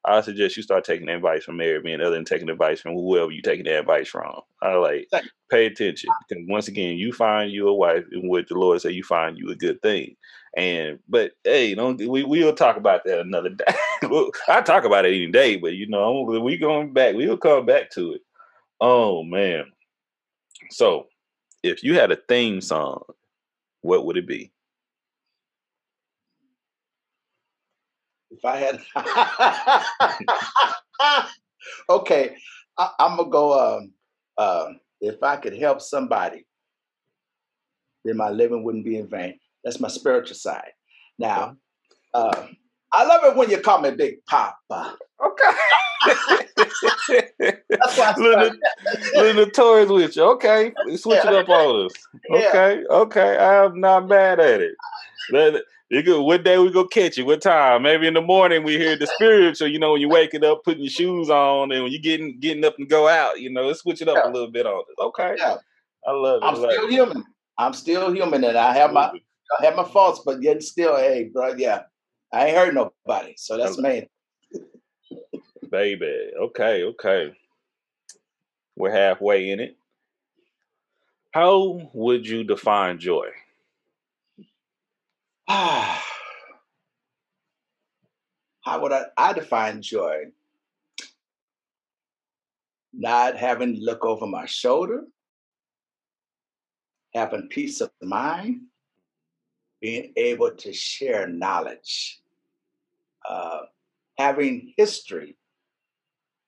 I suggest you start taking advice from married men other than taking advice from whoever you're taking the advice from. I like pay attention because once again, you find you a wife, and what the Lord say, you find you a good thing. And but hey, don't we we'll talk about that another day. I talk about it any day, but you know we going back. We'll come back to it. Oh man, So, if you had a theme song, what would it be? If I had, okay, I, am gonna go. Um, um, if I could help somebody, then my living wouldn't be in vain. That's my spiritual side. Now, uh, I love it when you call me Big Poppa. Okay. That's why little, little notorious with you. Okay, We switch it up on us. Okay, yeah. okay. I'm not mad at it. You go, what day we go catch you? What time? Maybe in the morning we hear the spiritual. You know, when you're waking up, putting your shoes on, and when you're getting getting up and go out. You know, let's switch it up yeah. a little bit on us. Okay, yeah. I love it. I'm still human. I'm still human, and I have my I have my faults, but yet still, hey, bro, yeah, I ain't hurt nobody, so that's me. Baby, okay, okay, we're halfway in it. How would you define joy? How would I, I define joy? Not having to look over my shoulder, having peace of mind, being able to share knowledge, uh, having history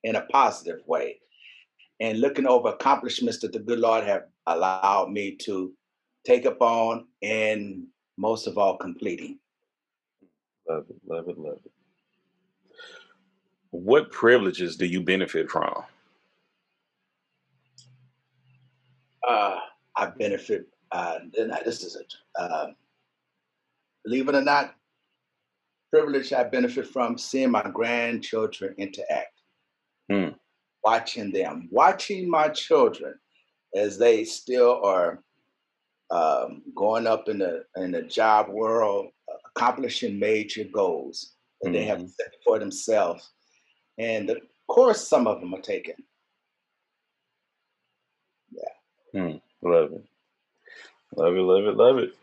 in a positive way, and looking over accomplishments that the good Lord have allowed me to take upon and most of all completing. Love it, love it, love it. What privileges do you benefit from? Uh, I benefit. Uh, this is a uh, believe it or not, privilege I benefit from seeing my grandchildren interact, hmm. watching them, watching my children as they still are um, going up in the in the job world, accomplishing major goals that mm-hmm. they have mm-hmm. set for themselves, and of course, some of them are taken. Yeah, hmm. love it, love it, love it, love it.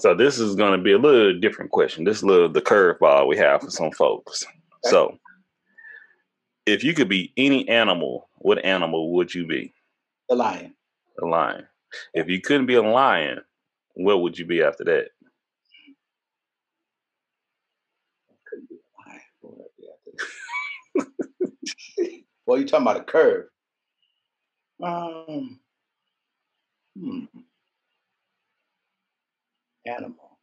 So this is going to be a little different question. This is a little the curveball we have for some folks. Okay. So, if you could be any animal, what animal would you be? The lion. The lion. If you couldn't be a lion, what would you be after that? Couldn't be a lion. well, you're talking about a curve. Um, hmm. Animal.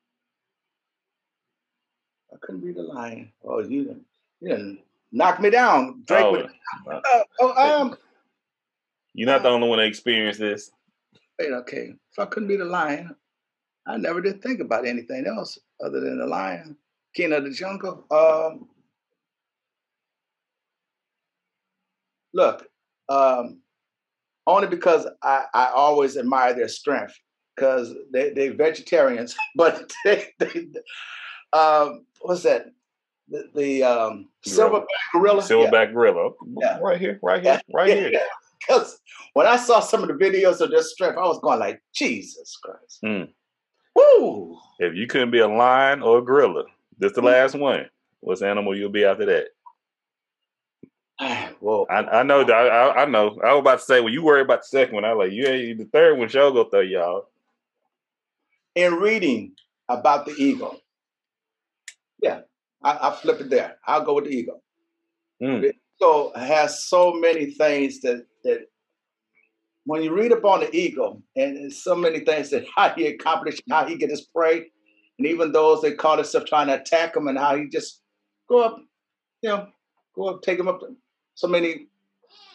I couldn't be the lion. Oh, you didn't, you didn't knock me down. Drake oh, would, uh, oh, um, You're not the only one to experience this wait, okay, if I couldn't be the lion, I never did think about anything else other than the lion, king of the jungle. Um, look, um, only because I, I always admire their strength because they, they're vegetarians, but they, they um, what's that? The, the um, silverback gorilla. Silverback yeah. gorilla. Yeah. Right here, right here, right here. Because when I saw some of the videos of this strength, I was going like, Jesus Christ. Mm. Woo! If you couldn't be a lion or a gorilla, this the mm. last one. What's animal you'll be after that? Well, I, I know that I, I, know. I was about to say, well, you worry about the second one. I was like you ain't the third one. Show go through y'all. In reading about the eagle, yeah, I, I flip it there. I'll go with the eagle. Mm. So has so many things that that when you read upon the eagle and so many things that how he accomplished, how he get his prey, and even those that caught himself trying to attack him, and how he just go up, you know, go up, take him up so many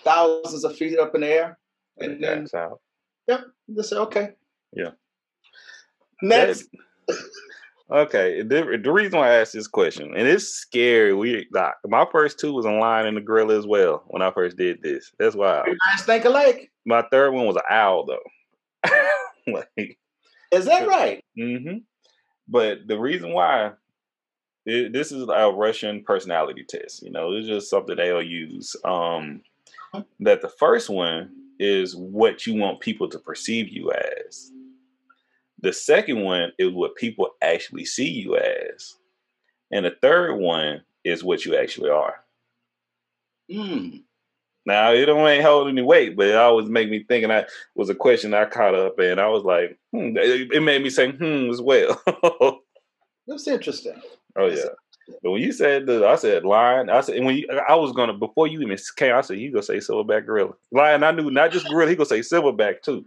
thousands of feet up in the air, and, and then out. Yep, just say okay. Yeah. Next. Okay, the, the reason why I asked this question, and it's scary. We like, my first two was a lion and the gorilla as well when I first did this. That's why. Nice think alike. My third one was an owl though. like, Is that right? Mm-hmm. But the reason why it, this is a Russian personality test. You know, it's just something they'll use. Um, that the first one is what you want people to perceive you as. The second one is what people actually see you as. And the third one is what you actually are. Hmm. Now it don't ain't hold any weight, but it always make me think, and that was a question I caught up, and I was like, hmm. it, made me say hmm as well. That's interesting. Oh yeah. But when you said the, I said lion. I said when you, I was gonna before you even came, I said you gonna say silverback gorilla. Lion, I knew not just gorilla. He gonna say silverback too.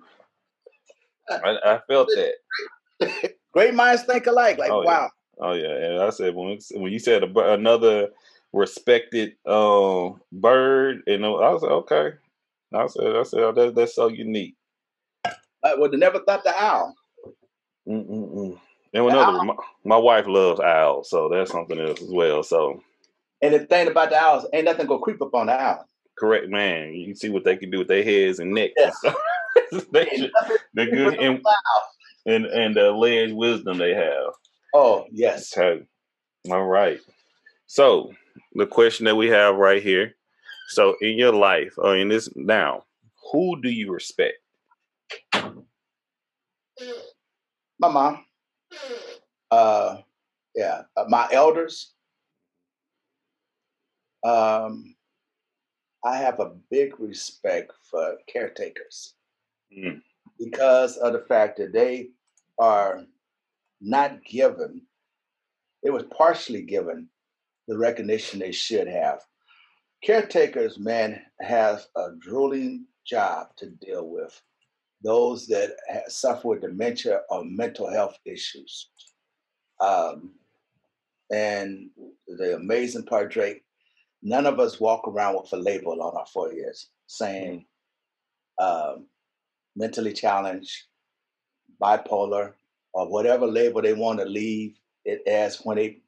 I, I felt that. Great minds think alike. Like oh, wow. Yeah. Oh yeah, and I said when when you said another respected um, bird, and I was like, okay. I said, I said, oh, that, that's so unique. I would have never thought the owl. Mm-mm-mm. And another, my, my, wife loves owls, so that's something else as well. So, and the thing about the owls, ain't nothing gonna creep up on the owl. Correct, man. You see what they can do with their heads and necks. Yeah. They they're good, and and and the alleged wisdom they have. Oh yes. Okay. All right. So the question that we have right here. So in your life, or in this now, who do you respect? My mom. Uh, yeah, uh, my elders. Um, I have a big respect for caretakers mm. because of the fact that they are not given. It was partially given the recognition they should have. Caretakers, man, have a drooling job to deal with those that suffer with dementia or mental health issues. Um, and the amazing part, Drake, none of us walk around with a label on our foreheads saying um, mentally challenged, bipolar, or whatever label they want to leave it as when they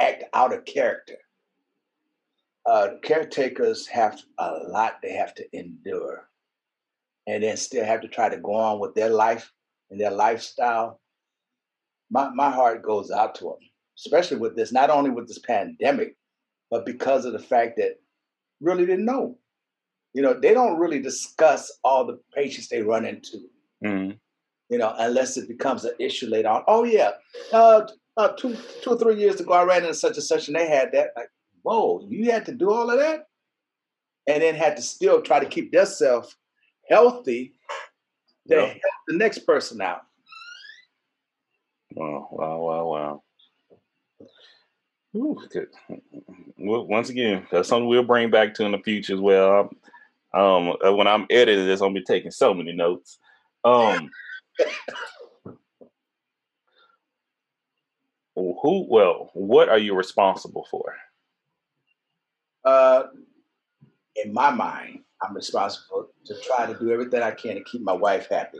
act out of character. Uh, caretakers have a lot they have to endure and then still have to try to go on with their life and their lifestyle. My, my heart goes out to them, especially with this, not only with this pandemic, but because of the fact that really didn't know. You know, they don't really discuss all the patients they run into. Mm-hmm. You know, unless it becomes an issue later on. Oh yeah, uh, uh, two two or three years ago, I ran into such and such, and they had that. Like, whoa, you had to do all of that, and then had to still try to keep themselves healthy to help the next person out. Wow! Wow! Wow! Wow! Ooh, good. Well, once again, that's something we'll bring back to in the future as well. Um, uh, when I'm editing this, I'll be taking so many notes. Um, who well what are you responsible for uh in my mind i'm responsible to try to do everything i can to keep my wife happy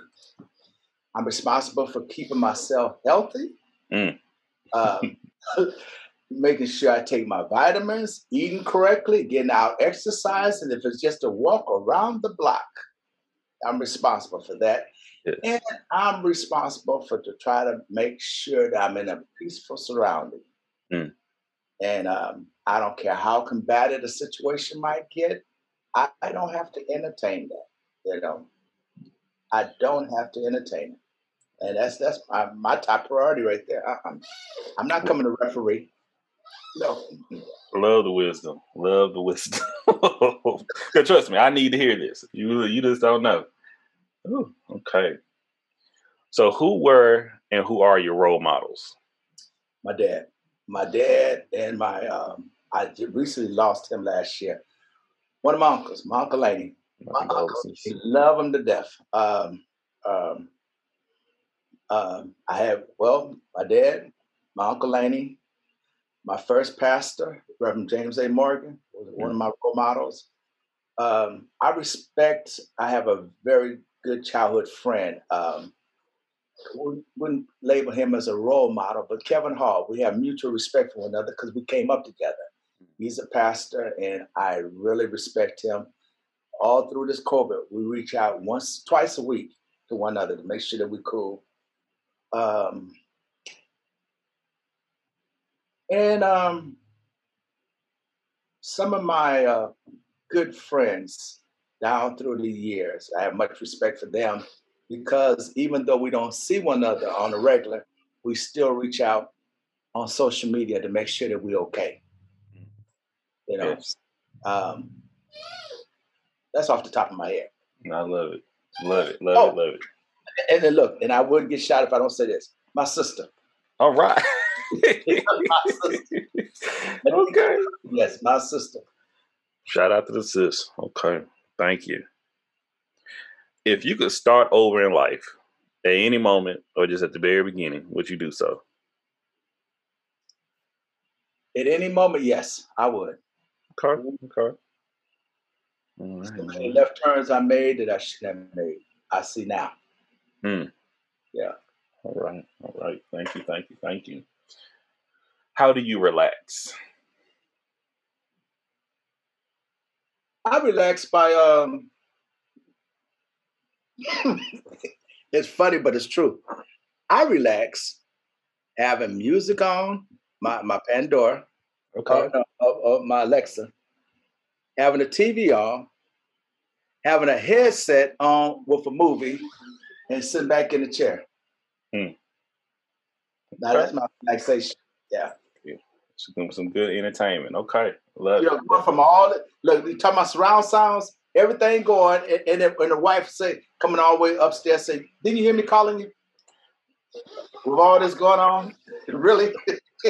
i'm responsible for keeping myself healthy mm. uh, making sure i take my vitamins eating correctly getting out exercise and if it's just a walk around the block i'm responsible for that and I'm responsible for to try to make sure that I'm in a peaceful surrounding. Mm. And um, I don't care how combative the situation might get. I, I, don't have to entertain that. You know, I don't have to entertain it, and that's that's my, my top priority right there. I, I'm I'm not coming to referee. No. Love the wisdom. Love the wisdom. trust me, I need to hear this. You you just don't know. Ooh, okay. So, who were and who are your role models? My dad. My dad and my, um, I recently lost him last year. One of my uncles, my Uncle Laney. My uncle, love him to death. Um, um, um, I have, well, my dad, my Uncle Laney, my first pastor, Reverend James A. Morgan, was one of my role models. Um, I respect, I have a very good childhood friend. Um, we wouldn't label him as a role model, but Kevin Hall, we have mutual respect for one another because we came up together. He's a pastor, and I really respect him. All through this COVID, we reach out once, twice a week to one another to make sure that we're cool. Um, and um, some of my uh, good friends down through the years, I have much respect for them because even though we don't see one another on a regular, we still reach out on social media to make sure that we're okay. You know, yes. um, That's off the top of my head. I love it. Love it. Love oh, it. Love it. And then look, and I wouldn't get shot if I don't say this. My sister. All right. okay. Yes, my sister. Shout out to the sis. Okay. Thank you. If you could start over in life at any moment or just at the very beginning, would you do so? At any moment, yes, I would. Okay. Okay. Right, left turns I made that I should have made. I see now. Hmm. Yeah. All right. All right. Thank you. Thank you. Thank you. How do you relax? I relax by um it's funny, but it's true. I relax having music on, my, my Pandora, okay. Uh, my Alexa, having a TV on, having a headset on with a movie, and sitting back in the chair. Hmm. Now that's my relaxation. Yeah. Some, some good entertainment. Okay. Love you know, going from all the, look, you talking about surround sounds, everything going, and, and, then, and the wife say, coming all the way upstairs, say, Didn't you hear me calling you? With all this going on? Really?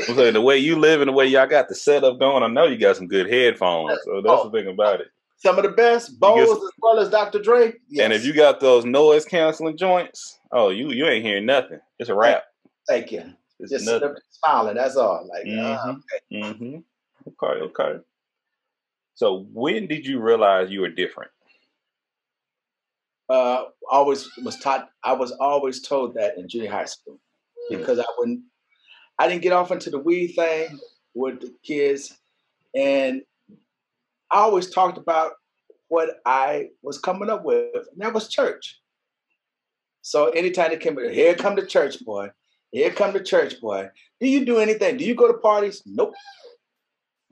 so the way you live and the way y'all got the setup going, I know you got some good headphones. So that's oh, the thing about it. Some of the best, Bose as well as Dr. Dre. Yes. And if you got those noise canceling joints, oh, you you ain't hearing nothing. It's a wrap. Thank you. It's Just nothing. smiling. That's all. Like, mm-hmm. Uh, okay. Mm-hmm. okay, okay. So when did you realize you were different? Uh, always was taught. I was always told that in junior high school hmm. because. I wouldn't. I didn't get off into the weed thing with the kids, and I always talked about what I was coming up with, and that was church. So anytime they came, here come the church boy, here come the church boy. Do you do anything? Do you go to parties? Nope.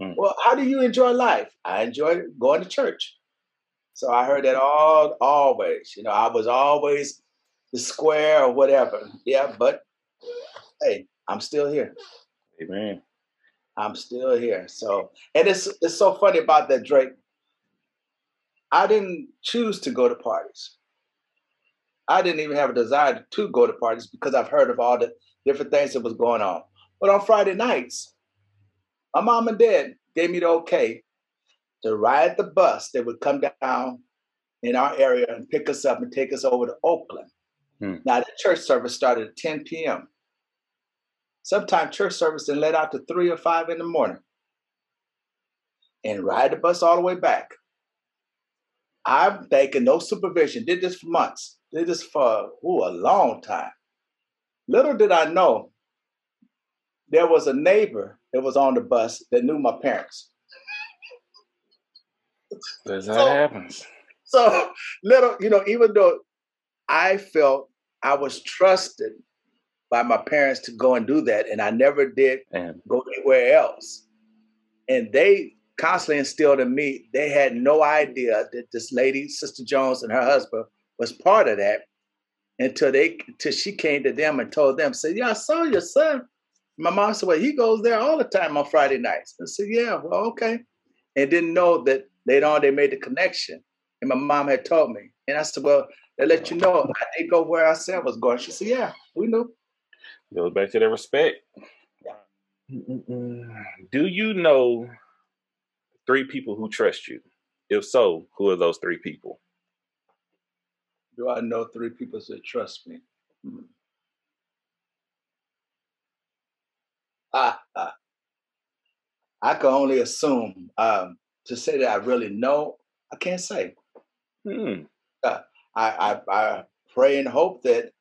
Hmm. Well, how do you enjoy life? I enjoy going to church. So I heard that all always. You know, I was always the square or whatever. Yeah, but hey, I'm still here. Amen. I'm still here. So, and it's it's so funny about that Drake. I didn't choose to go to parties. I didn't even have a desire to go to parties because I've heard of all the different things that was going on. But on Friday nights, my mom and dad gave me the okay to ride the bus that would come down in our area and pick us up and take us over to Oakland. Hmm. Now, the church service started at 10 p.m. Sometimes church service then led out to three or five in the morning and ride the bus all the way back. I'm thinking no supervision. Did this for months. Did this for ooh, a long time. Little did I know, there was a neighbor that was on the bus that knew my parents. That's how it happens. So little, you know, even though I felt I was trusted by my parents to go and do that. And I never did Man. go anywhere else. And they constantly instilled in me, they had no idea that this lady, Sister Jones, and her husband was part of that until they until she came to them and told them, said, Yeah, I saw your son. My mom said, Well, he goes there all the time on Friday nights. I said, Yeah, well, okay. And didn't know that later on they made the connection. And my mom had told me. And I said, Well, they let you know I did go where I said I was going. She said, Yeah, we knew. Goes back to the respect. Do you know three people who trust you? If so, who are those three people? Do I know three people that trust me? Hmm. Ah, ah. I can only assume. Um, to say that I really know, I can't say. Hmm. Uh, I, I, I pray and hope that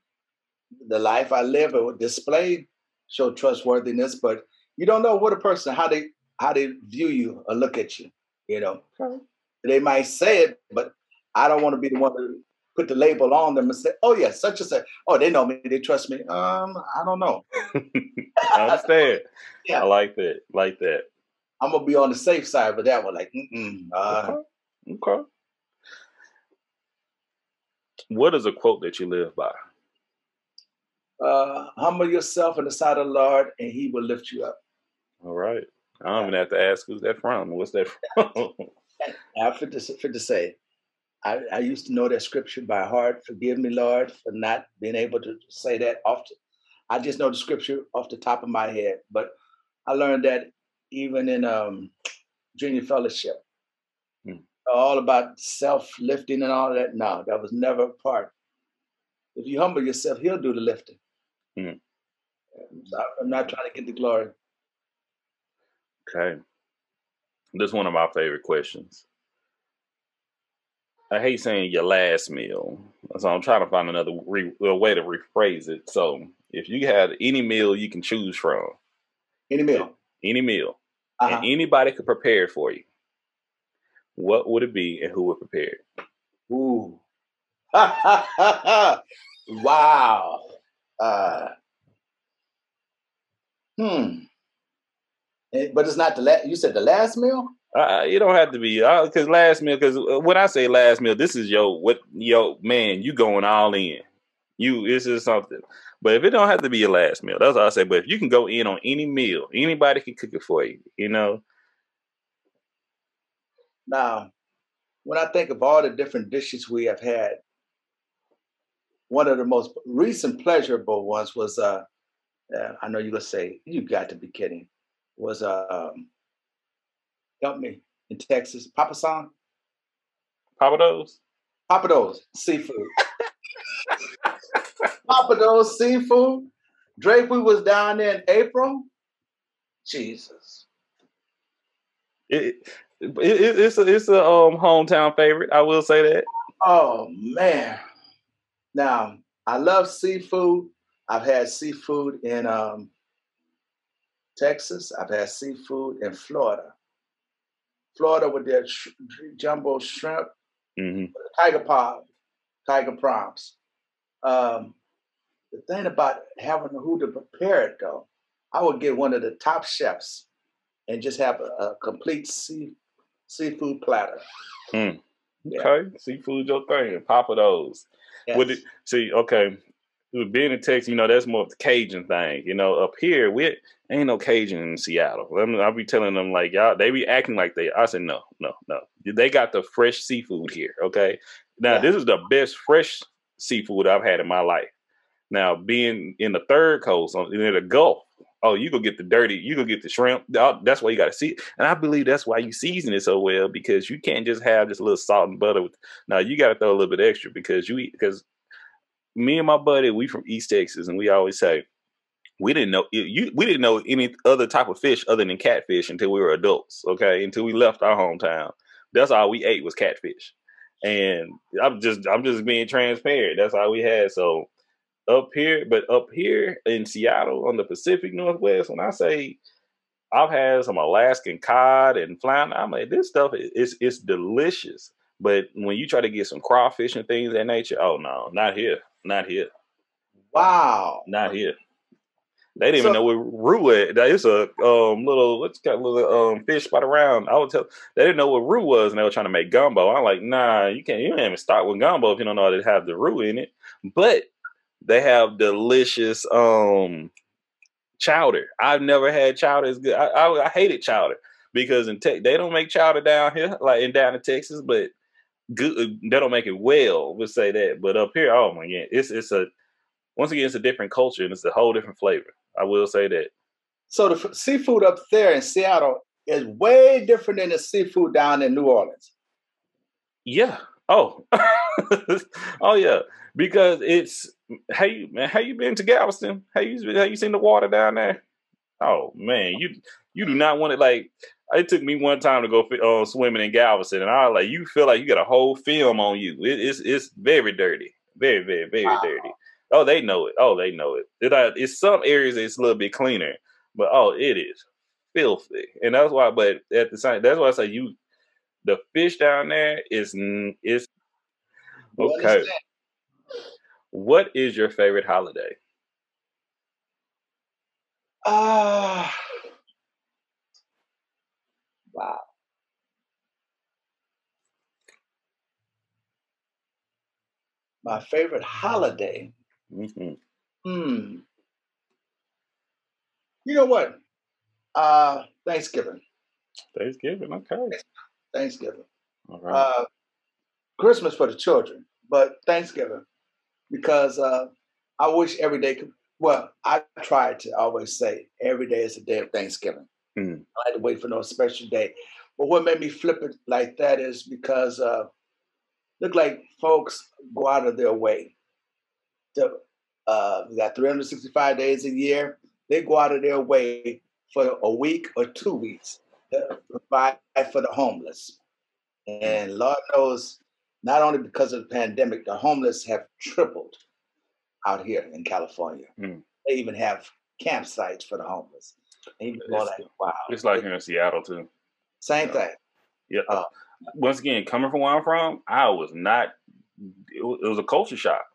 the life I live would display show trustworthiness, but you don't know what a person how they how they view you or look at you. You know, okay. they might say it, but I don't want to be the one to put the label on them and say, "Oh yeah, such and such." Oh, they know me, they trust me. Um, I don't know. I understand. yeah. I like that. Like that. I'm gonna be on the safe side with that one. Like, mm uh, okay. okay. What is a quote that you live by? uh, humble yourself in the sight of the Lord, and He will lift you up. All right. I don't even have to ask who's that from. What's that from? I fit to, fit to say. I, I used to know that scripture by heart. Forgive me, Lord, for not being able to say that often. I just know the scripture off the top of my head, but I learned that even in um, junior fellowship, hmm. all about self lifting and all that. No, that was never a part. If you humble yourself, He'll do the lifting. Hmm. I'm not trying to get the glory. Okay. This is one of my favorite questions. I hate saying your last meal, so I'm trying to find another re- way to rephrase it. So, if you had any meal you can choose from, any meal, any meal, uh-huh. and anybody could prepare it for you, what would it be, and who would prepare it? Ooh, wow. Uh, hmm. But it's not the last. You said the last meal. Uh, you don't have to be because uh, last meal. Because uh, when I say last meal, this is your what yo man, you going all in. You this is something. But if it don't have to be your last meal, that's all I say. But if you can go in on any meal, anybody can cook it for you. You know. Now, when I think of all the different dishes we have had, one of the most recent pleasurable ones was uh, uh I know you're gonna say you got to be kidding was um, help me in Texas, Papasan. Pappadeaux. Papados, seafood. Pappadeaux seafood. Drapery was down there in April. Jesus. It, it, it, it's a it's a um, hometown favorite. I will say that. Oh man! Now I love seafood. I've had seafood in um, Texas. I've had seafood in Florida. Florida with their sh- jumbo shrimp, mm-hmm. tiger pod, tiger prawns. Um, the thing about having who to prepare it, though, I would get one of the top chefs and just have a, a complete sea, seafood platter. Mm. Yeah. Okay, seafood your thing. Pappadeaux. Yes. Would it see? Okay, being in Texas, you know, that's more of the Cajun thing. You know, up here we ain't no Cajun in Seattle. I will be telling them like y'all, they be acting like they. I said no, no, no. They got the fresh seafood here. Okay, now yeah. this is the best fresh seafood I've had in my life. Now being in the third coast, uh, in the Gulf, oh, you go get the dirty, you go get the shrimp. Uh, that's why you got to see. And I believe that's why you season it so well because you can't just have just a little salt and butter. With, now you got to throw a little bit extra because you eat because me and my buddy, we from East Texas, and we always say we didn't know you. We didn't know any other type of fish other than catfish until we were adults. Okay, until we left our hometown. That's all we ate was catfish, and I'm just I'm just being transparent. That's all we had. So up here, but up here in Seattle on the Pacific Northwest, when I say I've had some Alaskan cod and flounder, I'm like this stuff is it's delicious. But when you try to get some crawfish and things that nature, oh no, not here. Not here. Wow. Not here. They didn't so, even know where roux at. It's a um, little what's got little um, fish spot around. I would tell they didn't know what roux was, and they were trying to make gumbo. I'm like, nah, you can't. You can't even start with gumbo if you don't know how to have the roux in it. But they have delicious um chowder. I've never had chowder as good. I, I, I hated chowder because in tech they don't make chowder down here like in down in Texas, but good. Uh, they don't make it well. We'll say that. But up here, oh my god, it's it's a once again it's a different culture and it's a whole different flavor. I will say that. So the f- seafood up there in Seattle is way different than the seafood down in New Orleans. Yeah. Oh. oh yeah. Because it's how you man, how you been to Galveston? How you how you seen the water down there? Oh man, you you do not want it like it took me one time to go uh, swimming in Galveston, and I was like, you feel like you got a whole film on you. It, it's it's very dirty, very very very wow. dirty. Oh, they know it. Oh, they know it. It uh, it's some areas it's a little bit cleaner, but oh, it is filthy, and that's why. But at the same, that's why I say you, the fish down there is is okay. What is your favorite holiday? Ah. Uh Wow. My favorite holiday. Mm-hmm. Hmm. You know what? Uh, Thanksgiving. Thanksgiving, okay. Thanksgiving. All right. Uh, Christmas for the children, but Thanksgiving because uh, I wish every day could. Well, I try to always say every day is a day of Thanksgiving. Mm. I had to wait for no special day. But what made me flip it like that is because uh, look like folks go out of their way. To, uh, we got 365 days a year. They go out of their way for a week or two weeks to provide for the homeless. And Lord knows, not only because of the pandemic, the homeless have tripled out here in California. Mm. They even have campsites for the homeless. You wow. It's like here in Seattle too. Same thing. Yeah. Uh, Once again, coming from where I'm from, I was not. It was, it was a culture shock.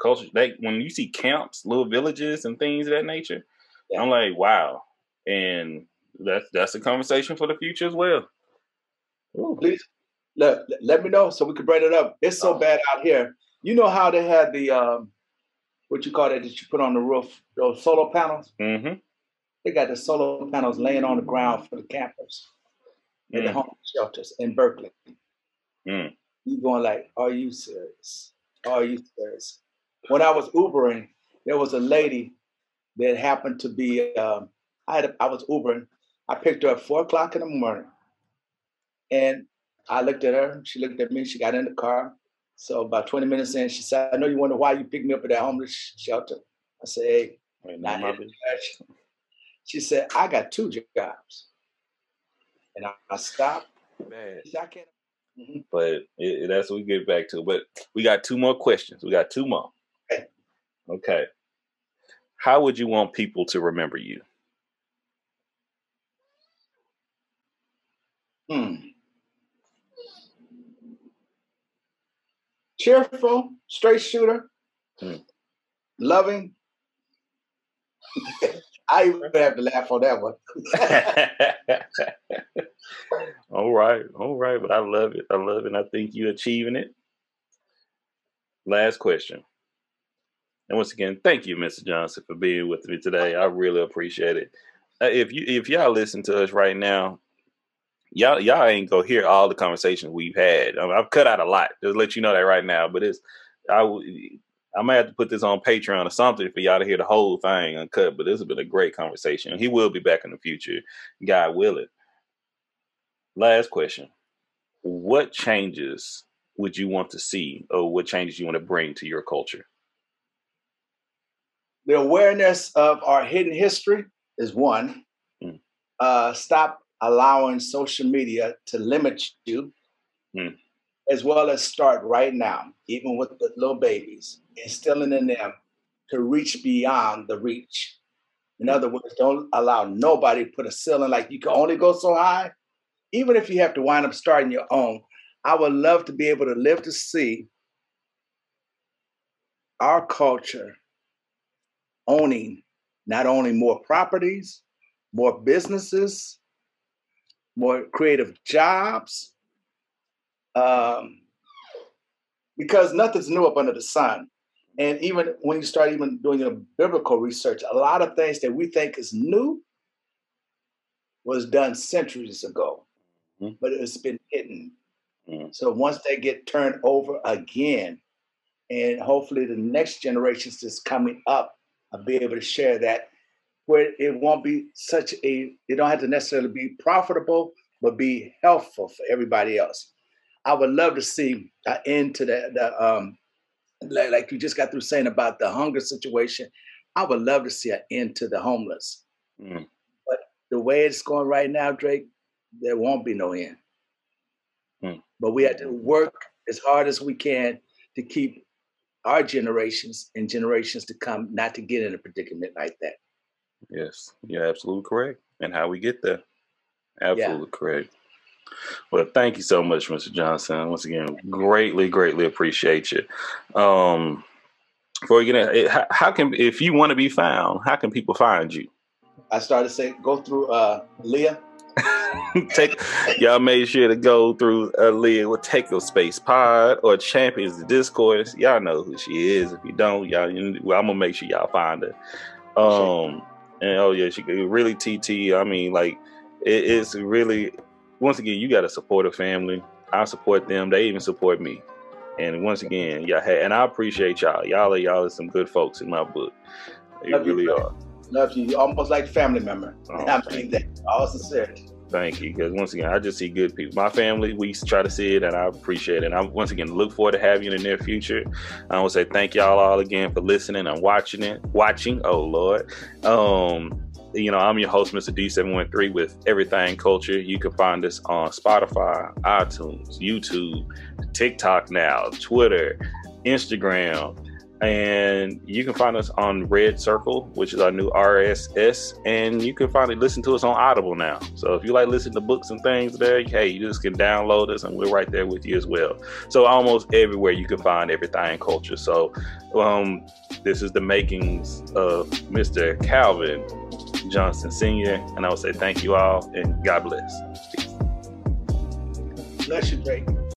Culture. They when you see camps, little villages, and things of that nature, yeah. I'm like, wow. And that's that's a conversation for the future as well. Ooh. Please let, let me know so we can bring it up. It's so oh. bad out here. You know how they had the um, what you call it that you put on the roof, those solar panels. Mm-hmm. They got the solar panels laying on the ground for the campers mm. in the mm. homeless shelters in Berkeley. Mm. You going like, are you serious? Are you serious? When I was Ubering, there was a lady that happened to be. Um, I had a, I was Ubering. I picked her up at four o'clock in the morning, and I looked at her. She looked at me. She got in the car. So about 20 minutes in, she said, "I know you wonder why you picked me up at that homeless shelter." I said, "Hey, not she said, I got two jobs. And I, I stopped. Man. I can't. Mm-hmm. But it, that's what we get back to. But we got two more questions. We got two more. Okay. Okay. How would you want people to remember you? Hmm. Cheerful, straight shooter, hmm. loving, I even have to laugh on that one. all right, all right, but I love it. I love it. I think you're achieving it. Last question. And once again, thank you, Mr. Johnson, for being with me today. I really appreciate it. Uh, if you if y'all listen to us right now, y'all y'all ain't gonna hear all the conversations we've had. I have cut out a lot. Just let you know that right now. But it's I I might have to put this on Patreon or something for y'all to hear the whole thing uncut. But this has been a great conversation. He will be back in the future, God willing. Last question: What changes would you want to see, or what changes you want to bring to your culture? The awareness of our hidden history is one. Mm. Uh, stop allowing social media to limit you. Mm as well as start right now, even with the little babies, instilling in them to reach beyond the reach. In other words, don't allow nobody put a ceiling like you can only go so high. Even if you have to wind up starting your own, I would love to be able to live to see our culture owning not only more properties, more businesses, more creative jobs, um, because nothing's new up under the sun. And even when you start even doing your biblical research, a lot of things that we think is new was done centuries ago, mm-hmm. but it's been hidden. Mm-hmm. So once they get turned over again, and hopefully the next generations that's coming up I'll be able to share that, where it won't be such a, it don't have to necessarily be profitable, but be helpful for everybody else. I would love to see an end to the, the um, like, like you just got through saying about the hunger situation. I would love to see an end to the homeless. Mm. But the way it's going right now, Drake, there won't be no end. Mm. But we have to work as hard as we can to keep our generations and generations to come not to get in a predicament like that. Yes, you're absolutely correct. And how we get there. Absolutely yeah. correct. Well, thank you so much, Mr. Johnson. Once again, greatly, greatly appreciate you. Um, before we get in, how, how can if you want to be found, how can people find you? I started to say go through uh, Leah. take y'all made sure to go through uh, Leah with Take a Space Pod or Champions of Discourse. Y'all know who she is. If you don't, y'all, well, I'm gonna make sure y'all find her. Um, and oh yeah, she really TT. I mean, like it, it's really once again, you got to support a supportive family. I support them. They even support me. And once again, y'all, and I appreciate y'all. Y'all are y'all are some good folks in my book. You Love really you, are. Love you. You almost like family member. Oh, I mean that. All sincerity. Thank you. Because once again, I just see good people. My family, we try to see it, and I appreciate it. And I once again look forward to having you in the near future. I want to say thank y'all all again for listening and watching it. Watching, oh Lord. Um, you know, I'm your host, Mr. D713 with Everything Culture. You can find us on Spotify, iTunes, YouTube, TikTok now, Twitter, Instagram. And you can find us on Red Circle, which is our new RSS. And you can finally listen to us on Audible now. So if you like listening to books and things there, hey, you just can download us and we're right there with you as well. So almost everywhere you can find everything culture. So um, this is the makings of Mr. Calvin Johnson Sr. And I would say thank you all and God bless. Bless you, Drake.